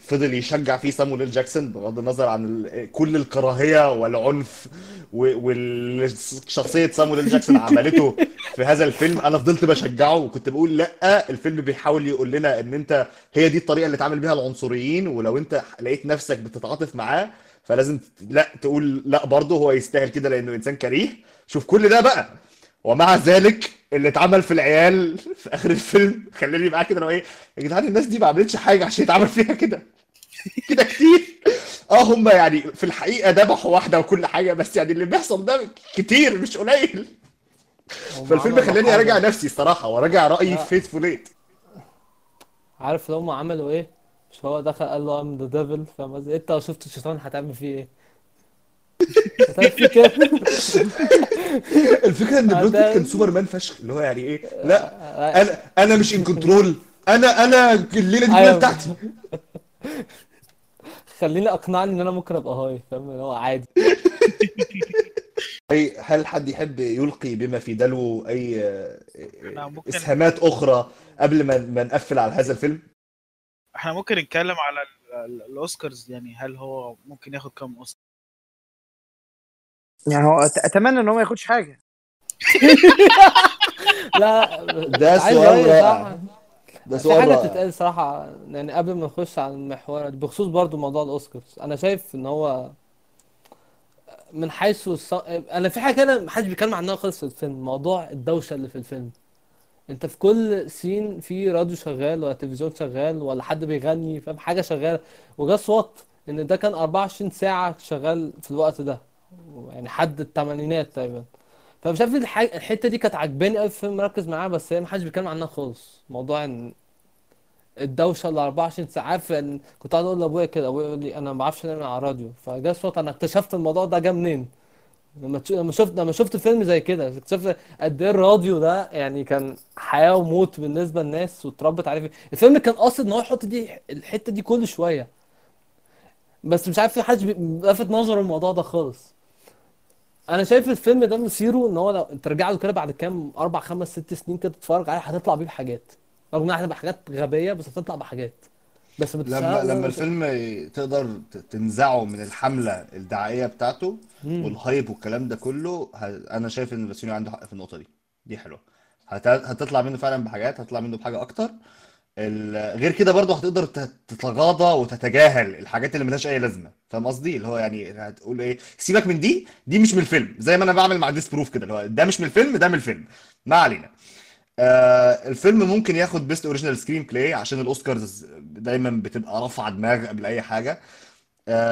فضل يشجع فيه سامويل جاكسون بغض النظر عن ال- كل الكراهية والعنف والشخصية سامويل جاكسون [laughs] عملته في هذا الفيلم. أنا فضلت بشجعه وكنت بقول لأ الفيلم بيحاول يقول لنا إن أنت هي دي الطريقة اللي اتعامل بيها العنصريين ولو أنت لقيت نفسك بتتعاطف معاه فلازم لأ تقول لأ برضه هو يستاهل كده لأنه إنسان كريه. شوف كل ده بقى. ومع ذلك اللي اتعمل في العيال في آخر الفيلم خلاني معاه كده أنا إيه يا جدعان الناس دي ما عملتش حاجة عشان يتعمل فيها كده. [laughs] كده كتير. آه هم يعني في الحقيقة ذبحوا واحدة وكل حاجة بس يعني اللي بيحصل ده كتير مش قليل. فالفيلم خلاني أراجع نفسي الصراحة وراجع رأيي. في ايت عارف لو هم عملوا إيه؟ مش هو دخل قال له I'm the devil فاهم قصدي؟ أنت لو شفت الشيطان هتعمل فيه إيه؟ كده. الفكرة إن بيت ده- كان سوبرمان فشخ اللي هو يعني إيه؟ لا أنا أنا مش in control أنا أنا الليلة دي كلها أيوة. بتاعتي. [laughs] خليني أقنعني إن أنا ممكن أبقى high فاهم؟ اللي هو عادي. أي هل حد يحب يلقي بما في دلو أي آه، إسهامات أخرى قبل ما ما نقفل على هذا الفيلم؟ إحنا ممكن نتكلم على ال- ال- الأوسكارز يعني هل هو ممكن ياخد كام أوسكار؟ يعني هو أت- أتمنى إن هو ما ياخدش حاجة [laughs] لا ده سؤال رائع. صراحة. ده في سؤال حاجة رائع. تتقال صراحة يعني قبل ما نخش على المحور بخصوص برضو موضوع الأوسكارز أنا شايف إن هو من حيث الص... أنا في حاجة كده محدش بيتكلم عنها خالص في الفيلم موضوع الدوشة اللي في الفيلم أنت في كل سين في راديو شغال ولا تلفزيون شغال ولا حد بيغني فاهم حاجة شغالة وجاس وات إن ده كان 24 ساعة شغال في الوقت ده يعني حد التمانينات تقريبا. فمش عارف ليه الح- الحتة دي كانت عجباني قوي في الفيلم مركز معاها بس هي محدش بيتكلم عنها خالص. موضوع إن الدوشة ال 24 ساعة عارف يعني كنت قاعد أقول لأبويا كده أبويا يقول لي أنا ما بعرفش انام على الراديو. فجاء صوت أنا اكتشفت الموضوع ده جه منين؟ لما لما شفت لما شفت فيلم زي كده اكتشفت قد إيه الراديو ده يعني كان حياة وموت بالنسبة للناس واتربت عليه. الفيلم كان قاصد إن هو يحط دي الحتة دي كل شوية. بس مش عارف في حد لافت نظره الموضوع ده خالص. أنا شايف الفيلم ده مصيره ان هو لو ترجع له كده بعد كام أربع خمس ست سنين كده تتفرج عليه هتطلع بيه بحاجات. رغم انها هتبقى حاجات غبية بس هتطلع بحاجات. بس لما بتسأل لما الفيلم تقدر ت- تنزعه من الحملة الدعائية بتاعته مم. وال hype والكلام ده كله ه- أنا شايف إن باسيوني عنده حق في النقطة دي. دي حلوة. هت- هتطلع منه فعلا بحاجات هتطلع منه بحاجة أكتر. ال- غير كده برضه هتقدر تتغاضى وتتجاهل الحاجات اللي ملهاش أي لازمة فاهم قصدي؟ اللي هو يعني هتقول إيه سيبك من دي دي مش من الفيلم زي ما أنا بعمل مع Death Proof كده اللي هو ده مش من الفيلم ده من الفيلم ما علينا. آه الفيلم ممكن ياخد best original screenplay عشان الأوسكارز دايما بتبقى رافعة دماغ قبل أي حاجة.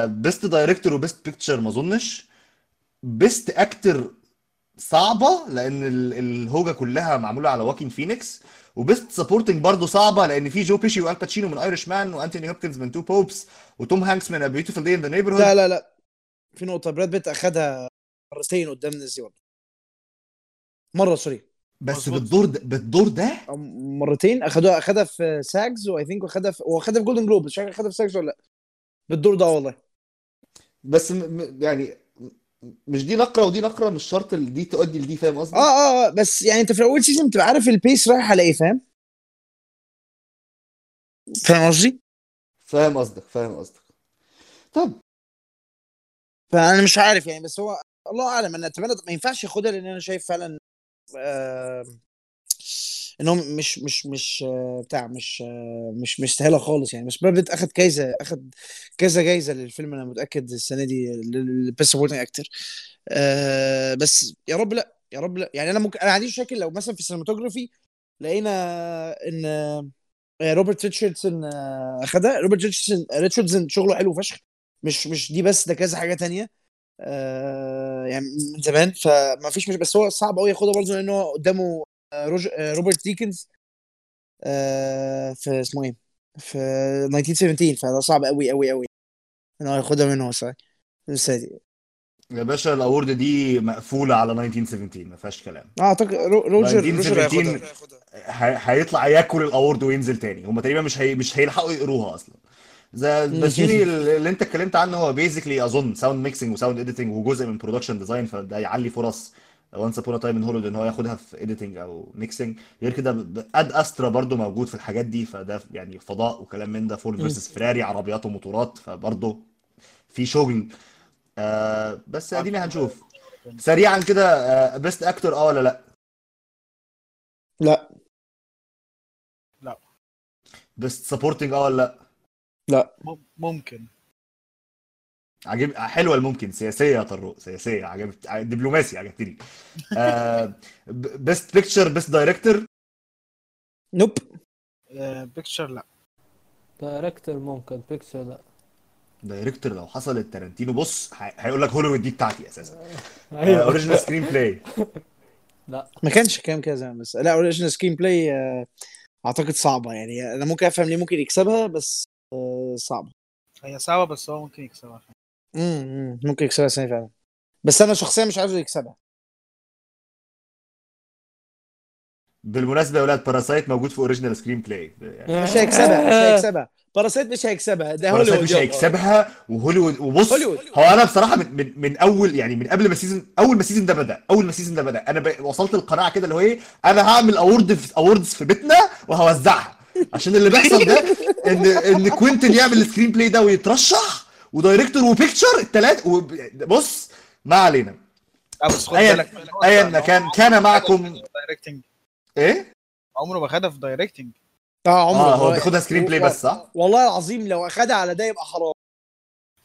best director و best picture ما أظنش. best actor صعبة لأن ال- الهوجة كلها معمولة على واكين فينيكس و best supporting برضه صعبة لأن في جو بيشي والباتشينو من Irishman وانتوني هوبكنز من Two Popes وتوم هانكس من Beautiful Day in the Neighborhood لا لا لا. في نقطة براد بيت أخدها مرتين قدام الناس دي برضه. مرة sorry. بس. بالدور ده بالدور ده؟ مرتين؟ أخدوها أخدها في SAGs و I think واخدها في وأخدها في Golden Globe مش فاكر أخدها في ساجز ولا لأ. بالدور ده والله. بس. م- يعني مش دي نقرة ودي نقرة مش شرط دي تؤدي لدي فاهم قصدي؟ آه آه آه بس يعني أنت في الأول season بتبقى عارف ال best رايح على إيه فاهم فاهم قصدي؟ فاهم قصدك فاهم قصدك طب فأنا مش عارف يعني بس هو الله أعلم أنا أتمنى ما ينفعش ياخدها لأن أنا شايف فعلا آه ان هو مش مش مش آه، بتاع مش آه مش مستاهله خالص يعني. بس براد أخد كذا أخد كذا جايزة للفيلم أنا متأكد السنة دي لل best supporting actor بس يا رب لا يا رب لا. يعني أنا ممكن أنا ما عنديش مشاكل لو مثلا في ال cinematography لقينا إن روبرت ريتشاردسون آه، أخدها. روبرت ريتشاردسون ريتشاردسون شغله حلو فشخ. مش مش دي بس ده كذا حاجة تانية. يعني من زمان فما فيش مش بس هو صعب قوي ياخدها برضه لأن هو قدامه روبرت ديكنز آه في اسمه إيه في 1917 فده صعب قوي قوي قوي إن هو ياخدها منه صحيح السنة دي يا باشا ال award دي مقفولة على 1917 ما فيهاش كلام. أعتقد رو- روجر روجر 1917 هياخدها. هي- هيطلع ياكل ال award وينزل تاني. هم تقريبا مش هي... مش هيلحقوا يقروها أصلا. زي باسيوني اللي أنت اتكلمت عنه هو basically أظن sound mixing و sound editing وجزء من production design فده يعلي فرص Once Upon a Time in Hollywood إن هو ياخدها في editing أو mixing غير كده Ad Astra برضو موجود في الحاجات دي فده يعني فضاء وكلام من ده Ford versus Ferrari عربيات وموتورات فبرضو في شغل آه بس ادينا هنشوف. سريعا كده آه best actor آه ولا لا؟ لا. best supporting آه ولا لا؟ لا. مم- ممكن. عجب حلوة الممكن سياسية يا طروق سياسية عجبت دبلوماسي عجبتني. best picture best director nope picture لا. director ممكن picture لا. director لو حصلت تارانتينو بص هي- هيقول لك هوليوود دي بتاعتي أساسا. أيوه. original screenplay لا. ما كانش كده زمان بس لا original screenplay أعتقد صعبة يعني. أنا ممكن أفهم ليه ممكن يكسبها بس آه، صعبة. هي صعبة بس هو ممكن يكسبها. امم ممكن يكسبها السنة دي فعلا بس أنا شخصيا مش عايزه يكسبها. بالمناسبة يا ولاد Parasite موجود في original screenplay يعني مش هيكسبها مش هيكسبها. Parasite مش هيكسبها. ده Parasite هوليوود مش. هيكسبها وهوليوود وبص هوليوود. هو أنا بصراحة من, من من أول يعني من قبل ما السيزون أول ما ال season ده بدأ أول ما ال season ده بدأ أنا. وصلت القناعة كده اللي هو إيه أنا هعمل award في awards في بيتنا وهوزعها. عشان اللي بيحصل ده إن إن كوينتن يعمل ال screenplay ده ويترشح و director و picture الثلاث وب... بص ما علينا. بس خد بالك ايا كان كان معكم إيه؟ عمره ما خدها في directing آه عمره آه هو بياخدها screenplay بس صح؟ والله العظيم لو أخدها على ده يبقى حرام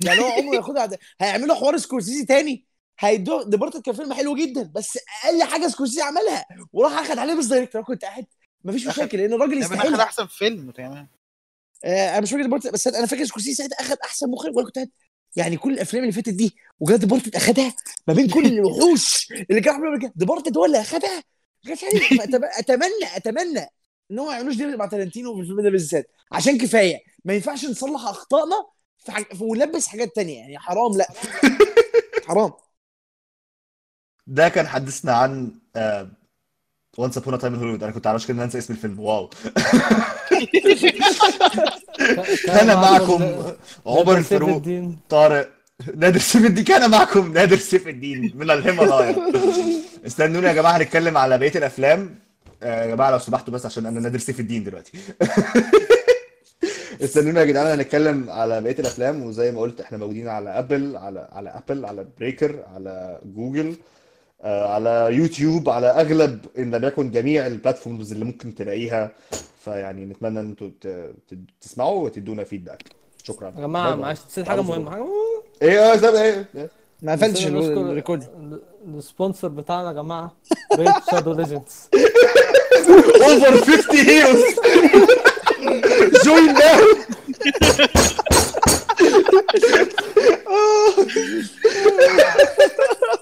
يعني هو عمره ياخدها على ده. هيعملوا حوار سكورسيزي تاني. هيدوه Departed كان فيلم حلو جدا بس أقل حاجة سكورسيزي عملها وراح أخد عليه best director. أنا كنت قاعد مفيش مشاكل لأن الراجل يستاهلها أحسن فيلم آه أنا مش فاكر Departed بس أنا فاكر سكورسيزي ساعتها أخد أحسن مخرج وأنا كنت قاعد يعني كل الأفلام اللي فاتت دي وجا Departed أخدها ما بين كل الوحوش اللي كانوا عاملين Departed هو اللي أخدها؟ [laughs] أتمنى أتمنى إن هم ما يعملوش دي مع تارنتينو في الفيلم ده بالذات. عشان كفاية ما ينفعش نصلح أخطائنا في حاج... ونلبس حاجات تانية. يعني حرام لأ. [laughs] حرام. ده كان حدثنا عن Once Upon Time Hollywood أنا كنت عارف كده انسى اسم الفيلم. wow. كان معكم عمر الفاروق طارق نادر سيف الدين. كان معكم نادر سيف الدين من الهيمالايا. استنوني يا جماعة هنتكلم على بقية الأفلام. آه، يا جماعة لو سمحتوا بس عشان أنا نادر سيف الدين دلوقتي. [laughs] استنونا يا جدعان هنتكلم على بقية الأفلام. وزي ما قلت إحنا موجودين على Apple على على Apple على Breaker على جوجل على يوتيوب على أغلب إن لم يكن جميع ال platforms اللي ممكن تلاقيها. فيعني نتمنى إن ت- تسمعوا وتدونا feedback شكرا. يا جماعة. معلش نسيت حاجة مهمة. حاجة إيه أستاذ إيه إيه؟ ما قفلتش ال record. ال- ال sponsor بتاعنا يا جماعة Raid Shadow Legends over 50 heroes join now [laughs]